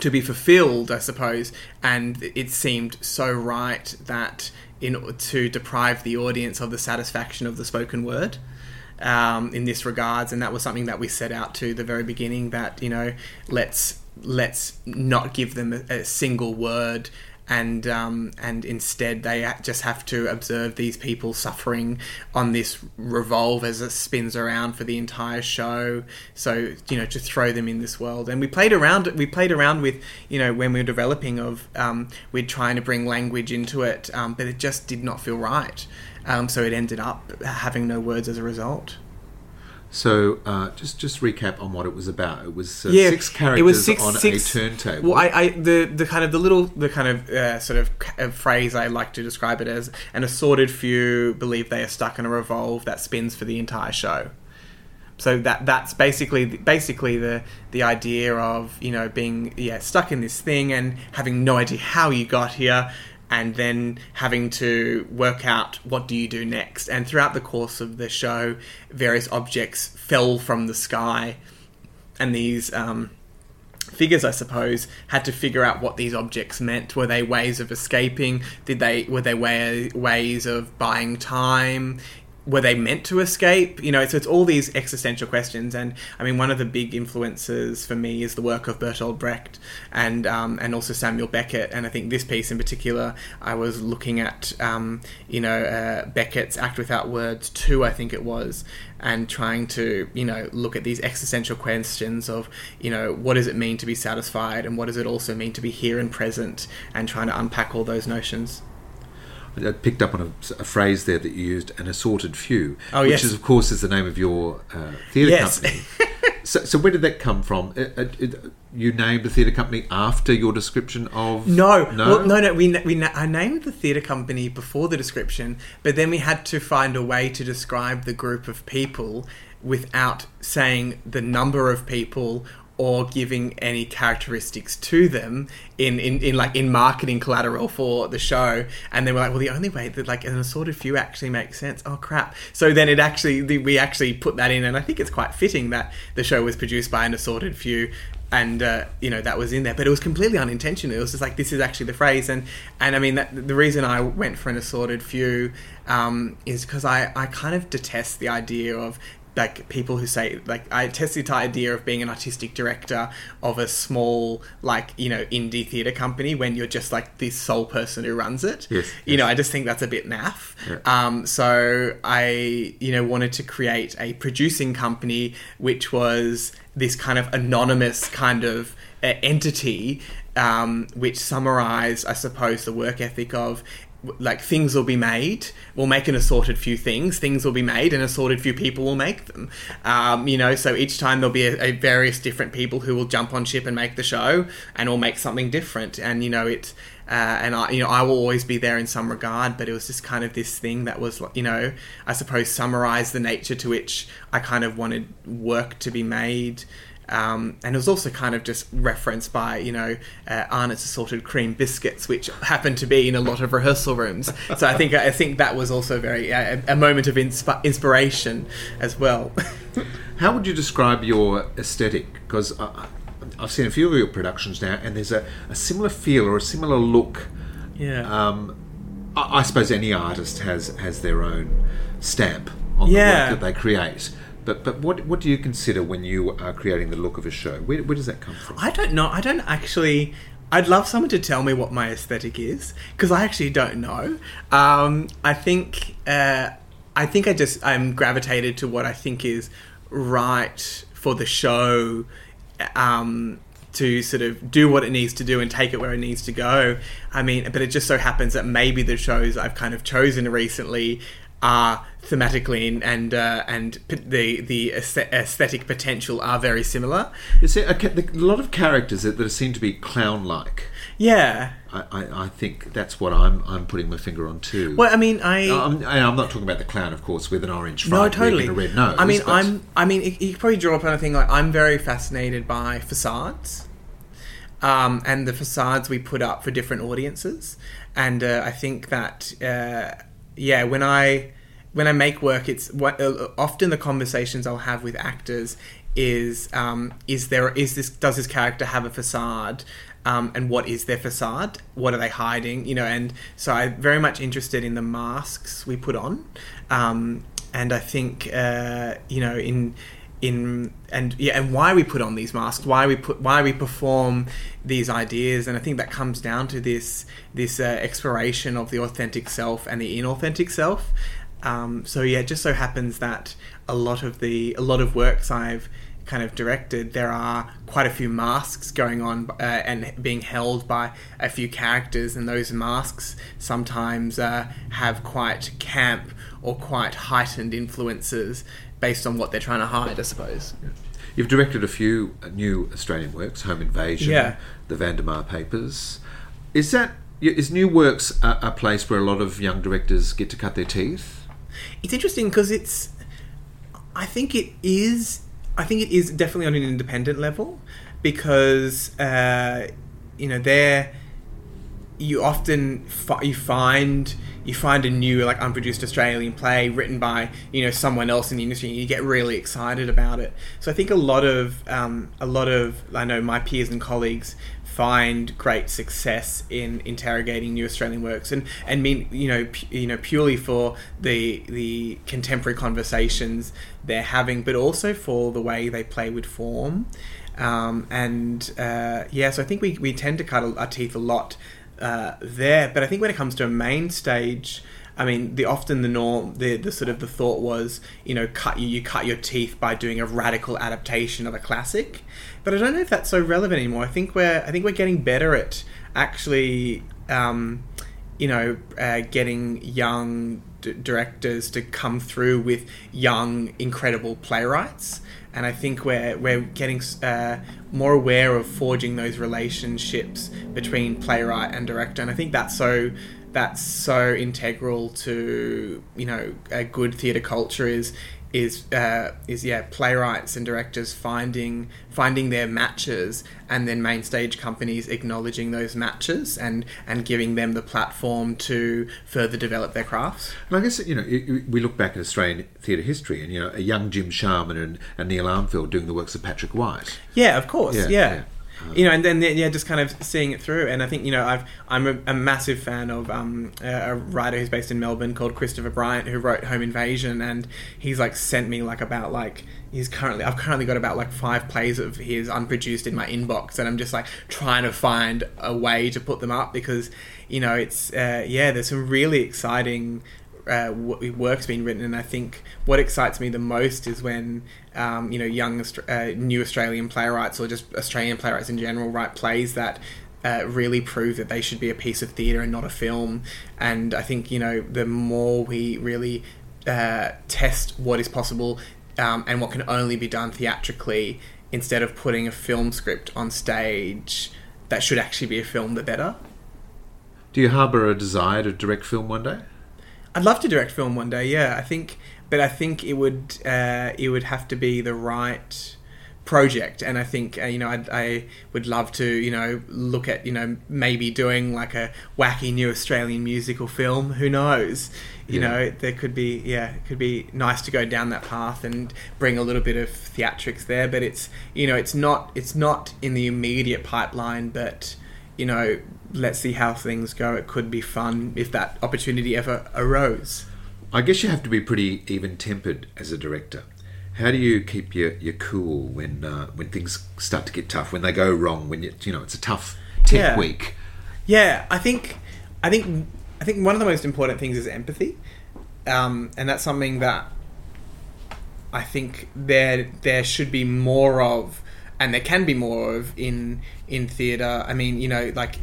to be fulfilled, I suppose. And it seemed so right that in to deprive the audience of the satisfaction of the spoken word um, in this regards, and that was something that we set out to the very beginning. That you know, let's let's not give them a, a single word and um, and instead they just have to observe these people suffering on this revolve as it spins around for the entire show. So you know to throw them in this world, and we played around. We played around with you know when we were developing of um, we're trying to bring language into it, um, but it just did not feel right. Um, so it ended up having no words as a result. So uh, just just recap on what it was about. It was uh, Yeah, six it characters was six- on six- a turntable. Well, I, I the the kind of the little the kind of uh, sort of uh, phrase I like to describe it as an assorted few believe they are stuck in a revolve that spins for the entire show. So that that's basically basically the the idea of you know being yeah stuck in this thing and having no idea how you got here and then having to work out what do you do next and throughout the course of the show various objects fell from the sky and these um, figures, I suppose, had to figure out what these objects meant. Were they ways of escaping? Did they were they way, ways of buying time? Were they meant to escape? You know, so it's all these existential questions. And I mean, one of the big influences for me is the work of Bertolt Brecht and um, and also Samuel Beckett. And I think this piece in particular, I was looking at, um, you know, uh, Beckett's Act Without Words two, I think it was, and trying to you know look at these existential questions of you know what does it mean to be satisfied and what does it also mean to be here and present and trying to unpack all those notions I picked up on a, a phrase there that you used, an assorted few, Oh, which yes. is, of course, is the name of your uh, theatre Yes. company. *laughs* so, so where did that come from? Uh, uh, uh, you named the theatre company after your description of no no, well, no no we, we I named the theatre company before the description but then we had to find a way to describe the group of people without saying the number of people or giving any characteristics to them in, in, in like in marketing collateral for the show. And then we're like well the only way that like an assorted few actually makes sense. Oh crap. So then it actually the, we actually put that in and i think it's quite fitting that the show was produced by an assorted few and uh, you know that was in there. But it was completely unintentional. It was just like this is actually the phrase. And and i mean that, the reason i went for an assorted few um, is because I, I kind of detest the idea of like people who say like I test the idea of being an artistic director of a small like you know indie theater company when you're just like the sole person who runs it. Yes, You know, I just think that's a bit naff. Yeah. Um, so I you know wanted to create a producing company which was this kind of anonymous kind of uh, entity um, which summarized, I suppose, the work ethic of like things will be made. We'll make an assorted few things. Things will be made, and assorted few people will make them. Um, you know, so each time there'll be a, a various different people who will jump on ship and make the show, and will make something different. And you know, it. Uh, and I, you know, I will always be there in some regard, but it was just kind of this thing that was, you know, I suppose summarize the nature to which I kind of wanted work to be made. Um, and it was also kind of just referenced by, you know, uh, Arnott's assorted cream biscuits, which happened to be in a lot of rehearsal rooms. So I think I think that was also very uh, a moment of insp- inspiration as well. *laughs* How would you describe your aesthetic? Because I, I've seen a few of your productions now, and there's a, a similar feel or a similar look. yeah. Um, I, I suppose any artist has has their own stamp on Yeah. the work that they create. But but what what do you consider when you are creating the look of a show? Where, where does that come from? I don't know. I don't actually. I'd love someone to tell me what my aesthetic is because I actually don't know. Um, I think uh, I think I just I'm gravitated to what I think is right for the show um, to sort of do what it needs to do and take it where it needs to go. I mean, but it just so happens that maybe the shows I've kind of chosen recently are thematically and and, uh, and p- the the aesthetic potential are very similar. Is there a, a lot of characters that, that seem to be clown-like? Yeah. I, I, I think that's what I'm I'm putting my finger on too. Well, I mean, I. I'm, I'm not talking about the clown, of course, with an orange no, totally. and a red nose. I mean, but- I'm. I mean, you you could probably draw upon a thing like I'm very fascinated by facades, um, and the facades we put up for different audiences, and uh, I think that uh, yeah, when I when I make work, it's what uh, often the conversations I'll have with actors is um, is there is this does this character have a facade? Um, and what is their facade? What are they hiding? You know and so i'm very much interested in the masks we put on. Um, and i think uh, you know in in and yeah and why we put on these masks why we put why we perform these ideas. And i think that comes down to this this uh, exploration of the authentic self and the inauthentic self. Um, so yeah it just so happens that a lot of the a lot of works i've kind of directed there are quite a few masks going on uh, and being held by a few characters. And those masks sometimes uh, have quite camp or quite heightened influences based on what they're trying to hide, I suppose. You've directed a few new Australian works, Home Invasion, Yeah. the Vandermeer Papers. Is that is new works a, a place where a lot of young directors get to cut their teeth? It's interesting because it's. I think it is. I think it is definitely on an independent level because uh, you know there you often you find you find a new like unproduced Australian play written by you know someone else in the industry and you get really excited about it. So I think a lot of um, a lot of I know my peers and colleagues find great success in interrogating new Australian works and and mean you know you know purely for the the contemporary conversations they're having, but also for the way they play with form. Um, and uh, yeah, so I think we, we tend to cut our teeth a lot uh, there. But I think when it comes to a main stage, I mean, the often the norm, the, the sort of the thought was, you know, cut you you cut your teeth by doing a radical adaptation of a classic. But I don't know if that's so relevant anymore. I think we're I think we're getting better at actually, um, you know, uh, getting young d- directors to come through with young, incredible playwrights. And I think we're we're getting uh, more aware of forging those relationships between playwright and director, and I think that's so that's so integral to you know a good theatre culture is is uh, is yeah playwrights and directors finding finding their matches and then main stage companies acknowledging those matches and and giving them the platform to further develop their crafts. And I guess you know it- it- we look back at Australian theatre history, and you know a young Jim Sharman and, and Neil Armfield doing the works of Patrick White. Yeah, of course. Yeah, Yeah. yeah. You know, and then yeah, just kind of seeing it through, and I think you know, I've I'm a, a massive fan of um, a, a writer who's based in Melbourne called Christopher Bryant, who wrote Home Invasion, and he's like sent me like about like he's currently I've currently got about like five plays of his unproduced in my inbox, and I'm just like trying to find a way to put them up because you know it's uh, yeah, there's some really exciting uh, work's been written, and I think what excites me the most is when um, you know young uh, new Australian playwrights or just Australian playwrights in general write plays that. Uh, really prove that they should be a piece of theatre and not a film, and I think you know the more we really uh, test what is possible um, and what can only be done theatrically, instead of putting a film script on stage that should actually be a film, the better. Do you harbour a desire to direct film one day? I'd love to direct film one day. Yeah, I think, but I think it would uh, it would have to be the right project, and I think uh, you know I'd, I would love to you know look at you know maybe doing like a wacky new Australian musical film. Who knows? You Yeah. know, there could be yeah, it could be nice to go down that path and bring a little bit of theatrics there. But it's you know it's not it's not in the immediate pipeline, but you know, let's see how things go. It could be fun if that opportunity ever arose. I guess you have to be pretty even tempered as a director. How do you keep your, your cool when uh, when things start to get tough, when they go wrong, when you, you know it's a tough tech Yeah. week? Yeah, I think, I think, I think one of the most important things is empathy, um, and that's something that I think there there should be more of, and there can be more of in in theatre. I mean, you know, like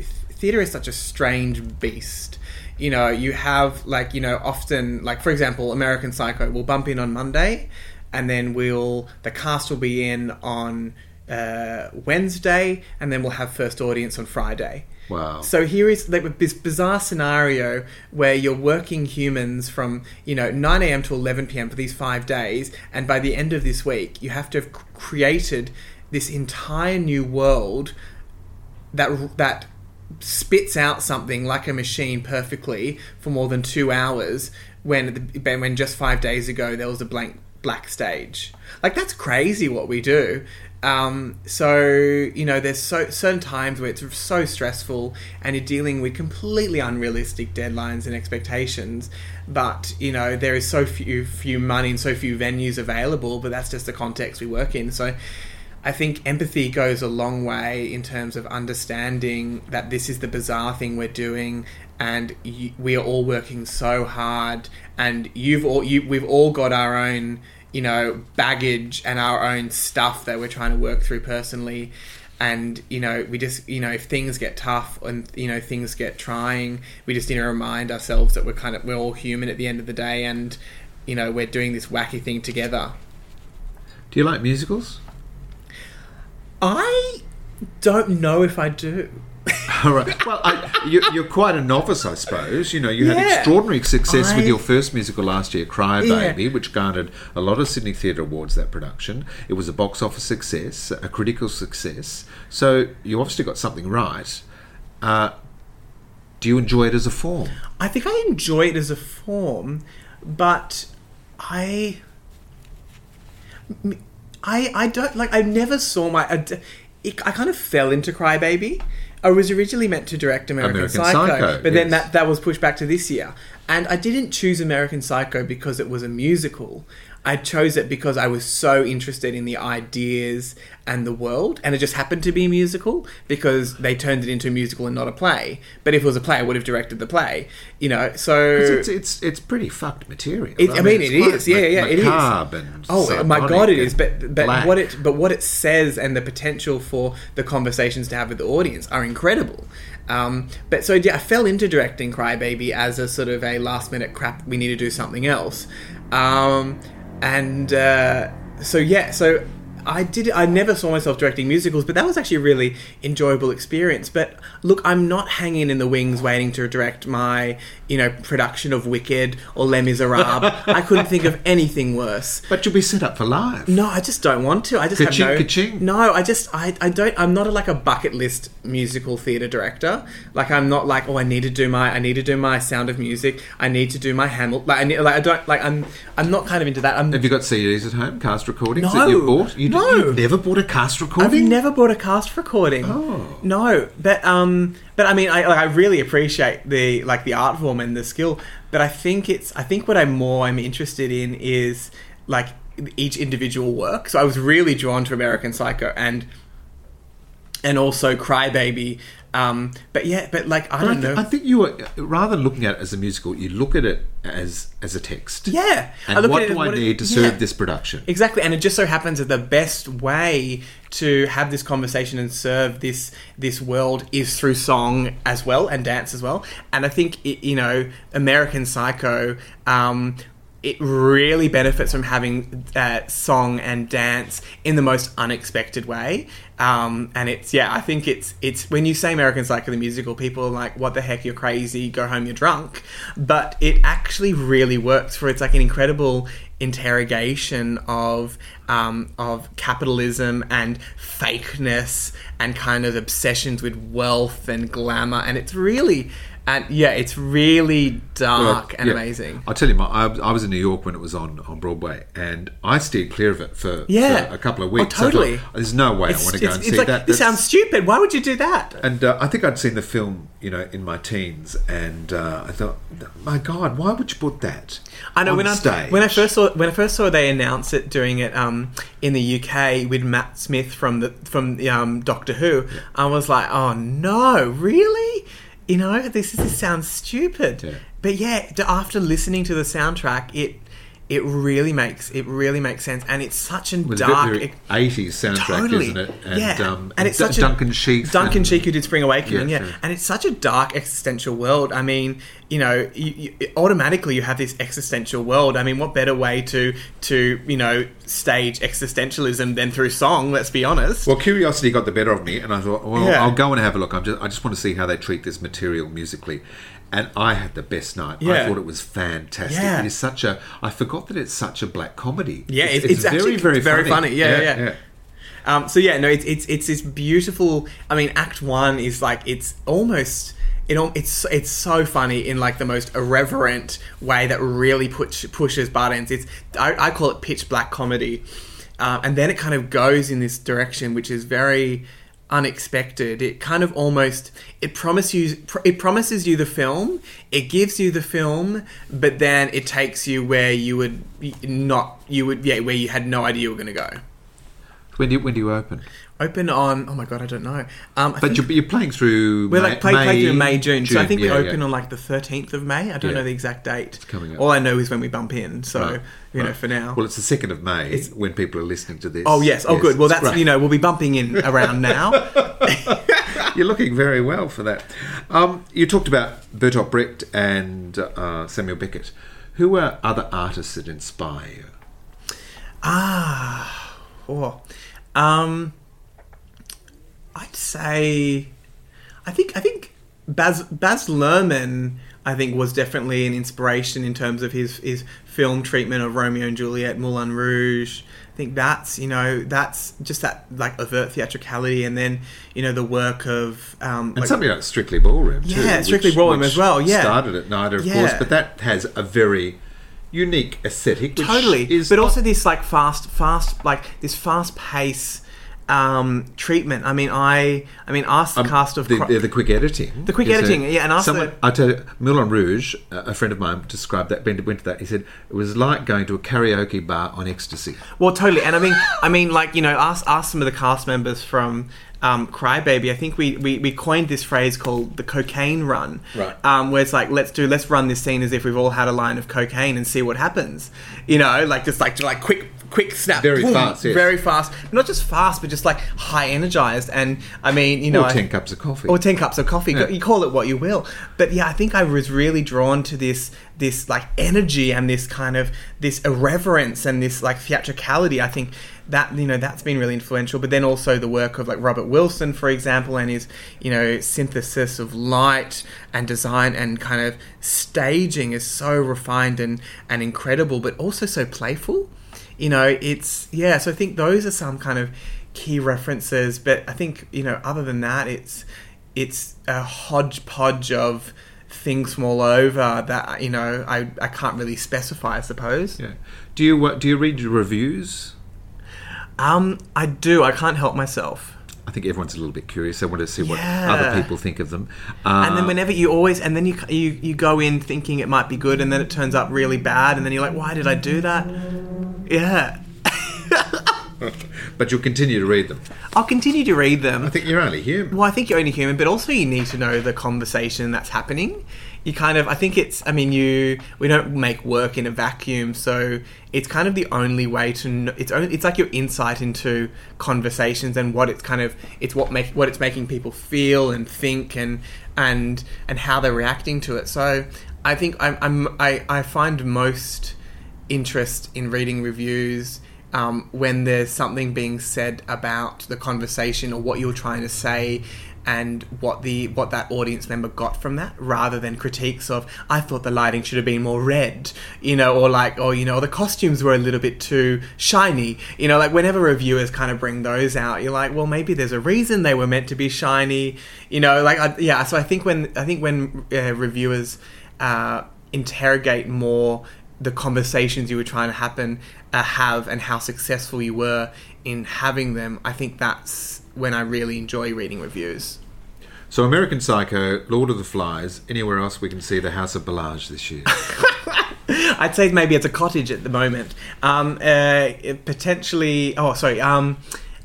theatre is such a strange beast. You know, you have like you know often like for example, American Psycho will bump in on Monday, and then we'll the cast will be in on uh, Wednesday, and then we'll have first audience on Friday. Wow. So here is like this bizarre scenario where you're working humans from you know 9 a.m. to 11 p.m. for these five days, and by the end of this week, you have to have created this entire new world that that spits out something like a machine perfectly for more than two hours when the, when just five days ago there was a blank black stage. Like that's crazy what we do. Um, so you know, there's so certain times where it's so stressful, and you're dealing with completely unrealistic deadlines and expectations. But you know, there is so few few money and so few venues available. But that's just the context we work in. So. I think empathy goes a long way in terms of understanding that this is the bizarre thing we're doing, and you, we are all working so hard, and you've all you, we've all got our own you know baggage and our own stuff that we're trying to work through personally. And you know, we just you know, if things get tough and you know things get trying, we just need to remind ourselves that we're kind of we're all human at the end of the day, and you know, we're doing this wacky thing together. Do you like musicals? I don't know if I do. All right. Well, I, you, you're quite a novice, I suppose. You know, you had extraordinary success with your first musical last year, Cry Yeah. Baby, which garnered a lot of Sydney Theatre Awards. That production. It was a box office success, a critical success. So you obviously got something right. Uh, do you enjoy it as a form? I think I enjoy it as a form, but I, I, I don't like. I never saw my. I, it, I kind of fell into Crybaby. I was originally meant to direct American, American Psycho, Psycho, but then that that was pushed back to this year. And I didn't choose American Psycho because it was a musical. I chose it because I was so interested in the ideas and the world, and it just happened to be a musical because they turned it into a musical and not a play. But if it was a play, I would have directed the play. You know, so It's, it's it's pretty fucked material. it, I mean, it is. Yeah, yeah, it is. oh my god, it is. But but black. what it but what it says and the potential for the conversations to have with the audience are incredible. Um, but so yeah, I fell into directing Crybaby as a sort of a last minute crap. We need to do something else. Um, and uh, so yeah, so I did. I never saw myself directing musicals, but that was actually a really enjoyable experience. But look, I'm not hanging in the wings waiting to direct my, you know, production of Wicked or Les Miserables. I couldn't think of anything worse. *laughs* But you'll be set up for life. No, I just don't want to. I just Ka-ching, have no. ka-ching. No, I just I, I don't. I'm not a, like a bucket list musical theatre director. Like I'm not like oh I need to do my I need to do my Sound of Music. I need to do my Hamilton. Like I need, like I don't like I'm I'm not kind of into that. I'm Have you got CDs at home, cast recordings No. that you bought? You, No. You've never bought a cast recording. I've never bought a cast recording. Oh. no, but um, but I mean, I like, I really appreciate the like the art form and the skill. But I think it's I think what I'm more I'm interested in is like each individual work. So I was really drawn to American Psycho and and also Crybaby. Um, but yeah, but like I But don't th- know. I think you were rather than looking at it as a musical, you look at it as as a text. yeah, I And what at do I it- need to serve yeah. this production? Exactly, and it just so happens that the best way to have this conversation and serve this this world is through song as well and dance as well. And I think it, you know, American Psycho. Um, it really benefits from having uh, song and dance in the most unexpected way, um, and it's yeah. I think it's it's when you say American Psycho the musical, people are like, "What the heck? You're crazy! Go home, you're drunk." But it actually really works for it's like an incredible interrogation of um, of capitalism and fakeness and kind of obsessions with wealth and glamour, and it's really and yeah, it's really dark Well, and yeah. amazing. I'll tell you, my, I, I was in New York when it was on, on Broadway, and I steered clear of it for, Yeah. for a couple of Oh, weeks. I thought, totally. There's no way It's, I want to go and it's see like, that. This That's- sounds stupid. Why would you do that? And uh, I think I'd seen the film, you know, in my teens, and uh, I thought, my God, why would you put that? I know on when I stage? when I first saw when I first saw they announce it doing it um, in the UK with Matt Smith from the from the, um, Doctor Who, I was like, oh no, really? You know, this this sounds stupid. Yeah. But yeah, after listening to the soundtrack, it it really makes it really makes sense, and it's such a was dark. 80s soundtrack, Totally. isn't it? And, yeah. um, and it's D- such a Duncan Sheik. Duncan and- Sheik who did Spring Awakening, yeah. yeah. And it's such a dark existential world. I mean, you know, you, you, automatically you have this existential world. I mean, what better way to to you know stage existentialism than through song? Let's be honest. Well, curiosity got the better of me, and I thought, well, Yeah. I'll go and have a look. I'm just, I just want to see how they treat this material musically. And I had the best night. I thought it was fantastic. Yeah. It is such a. I forgot that it's such a black comedy. Yeah, it's- it's actually very funny. Yeah, yeah. Um, so yeah, no, it's it's it's this beautiful. I mean, Act One is like it's almost it, it's it's so funny in like the most irreverent way that really push, pushes buttons. It's I, I call it pitch black comedy, um, and then it kind of goes in this direction, which is very unexpected. It kind of almost it promises you it promises you the film, it gives you the film, but then it takes you where you would not you would yeah where you had no idea you were going to go. When do you, when do you open? Open on oh my god I don't know. Um, I But you're, you're playing through. we're May, like play, play through May, June. So I June, think we yeah, open yeah. on like the thirteenth of May. I don't Yeah. know the exact date. It's coming up. All I know is when we bump in. So Right, you know, for now. Well, it's the second of May It's- when people are listening to this. oh yes. Oh good. Well, that's great. you know we'll be bumping in around now. *laughs* *laughs* You're looking very well for that. Um, you talked about Bertolt Brecht and uh, Samuel Beckett. Who are other artists that inspire you? ah. Oh. Um. I'd say. I think. I think Baz Baz Luhrmann. I think was definitely an inspiration in terms of his his film treatment of Romeo and Juliet, Moulin Rouge. I think that's you know that's just that like overt theatricality, and then you know the work of um, And like- something like Strictly Ballroom, too. Yeah, Strictly which- Ballroom which as well, yeah. Started at NIDA, of Yeah. course, but that has a very unique aesthetic. Totally is but also this like fast fast like this fast pace um treatment i mean i i mean ask the um, cast of the, Cro- the, the quick editing. The quick is a- editing, yeah, and also- someone, I tell you, Moulin Rouge, a friend of mine described that. Went went to that. He said it was like going to a karaoke bar on ecstasy. well totally and i mean i mean like you know ask ask some of the cast members from um, Crybaby, I think we, we, we coined this phrase called the cocaine run, Right. Um, where it's like let's do let's run this scene as if we've all had a line of cocaine and see what happens, you know, like just like like quick quick snap, Very fast, yes. very fast, not just fast, but just like high energized. And I mean, you know, or I- ten cups of coffee. or 10 cups of coffee Yeah. you call it what you will but yeah i think i was really drawn to this this like energy and this kind of this irreverence and this like theatricality i think that you know that's been really influential but then also the work of like robert wilson for example and his you know synthesis of light and design and kind of staging is so refined and and incredible but also so playful you know it's yeah so i think those are some kind of key references but i think you know other than that it's it's a hodgepodge of things from all over that you know i, I can't really specify i suppose yeah. Do you uh, do you read reviews? Um i do i can't help myself I think everyone's a little bit curious. They want to see what Yeah. other people think of them. Uh, and then whenever you always and then you, you you go in thinking it might be good and then it turns up really bad and then you're like why did i do that yeah *laughs* but you'll continue to read them. i'll continue to read them I think you're only human. Well, I think you're only human, but also you need to know the conversation that's happening. You kind of, I think it's, I mean, you, we don't make work in a vacuum, so it's kind of the only way to, know, it's only, it's like your insight into conversations and what it's kind of, it's what make, what it's making people feel and think and, and, and how they're reacting to it. So I think I'm, I'm I, I find most interest in reading reviews um, when there's something being said about the conversation or what you're trying to say and what the what that audience member got from that rather than critiques of I thought the lighting should have been more red you know or like or you know the costumes were a little bit too shiny. You know like whenever reviewers kind of bring those out you're like well maybe there's a reason they were meant to be shiny you know like I, yeah so I think when I think when uh, reviewers uh, interrogate more the conversations you were trying to happen uh, have and how successful you were in having them i think that's when i really enjoy reading reviews So, American Psycho, Lord of the Flies. Anywhere else we can see the House of Berlage this year? *laughs* i'd say maybe it's a cottage at the moment um, uh, potentially oh sorry um,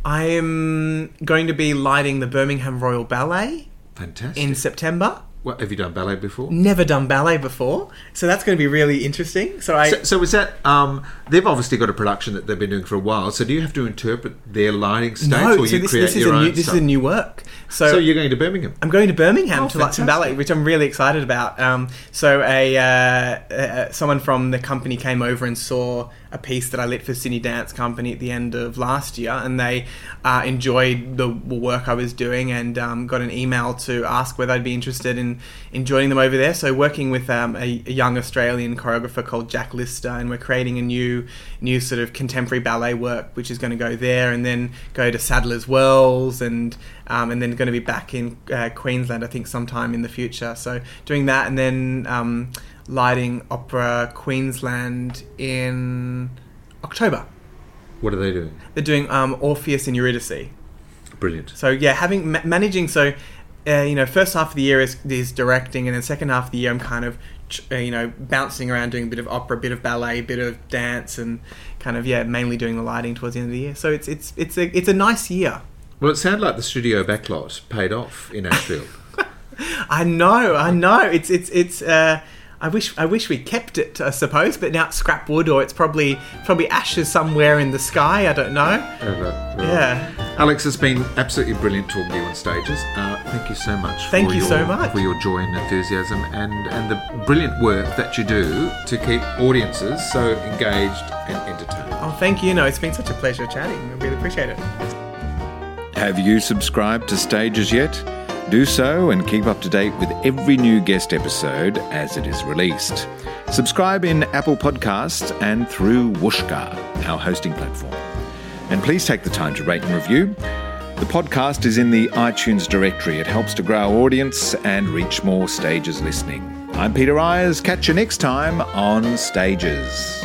i am going to be lighting the birmingham royal ballet Fantastic. in september what, have you done ballet before? never done ballet before so that's going to be really interesting so i So, so is that um, they've obviously got a production that they've been doing for a while. So do you have to interpret their lighting states, no or so you this, create this is your a own new this stuff? is a new work so you're going to Birmingham. I'm going to Birmingham Oh, to light some ballet, which I'm really excited about. Um, so a uh, uh, someone from the company came over and saw a piece that I lit for Sydney Dance Company at the end of last year, and they uh, enjoyed the work I was doing and um, got an email to ask whether I'd be interested in, in joining them over there. So working with um, a, a, young Australian choreographer called Jack Lister, and we're creating a new new sort of contemporary ballet work, which is going to go there and then go to Sadler's Wells and um, and then going to be back in uh, Queensland, I think, sometime in the future. So doing that, and then um, lighting Opera Queensland in October. What are they doing? They're doing um, Orpheus and Eurydice. Brilliant. So yeah, having ma- managing so. Uh, you know, first half of the year is, is directing, and then second half of the year I'm kind of, uh, you know, bouncing around doing a bit of opera, a bit of ballet, a bit of dance, and kind of yeah, mainly doing the lighting towards the end of the year. So it's it's it's a it's a nice year. Well, it sounded like the studio backlot paid off in Ashfield. *laughs* I know, I know. It's it's it's. Uh, I wish I wish we kept it, I suppose, but now it's scrap wood or it's probably probably ashes somewhere in the sky. I don't know. Yeah. Alex, it's been absolutely brilliant talking to you on stages. Uh, thank you so much. Thank for you your, so much for your joy and enthusiasm and and the brilliant work that you do to keep audiences so engaged and entertained. Oh, thank you. No, it's been such a pleasure chatting. I really appreciate it. Have you subscribed to Stages yet? Do so and keep up to date with every new guest episode as it is released. Subscribe in Apple Podcasts and through Whooshkaa, our hosting platform. And please take the time to rate and review. The podcast is in the iTunes directory. It helps to grow our audience and reach more stages listening. I'm Peter Eyers. Catch you next time on Stages.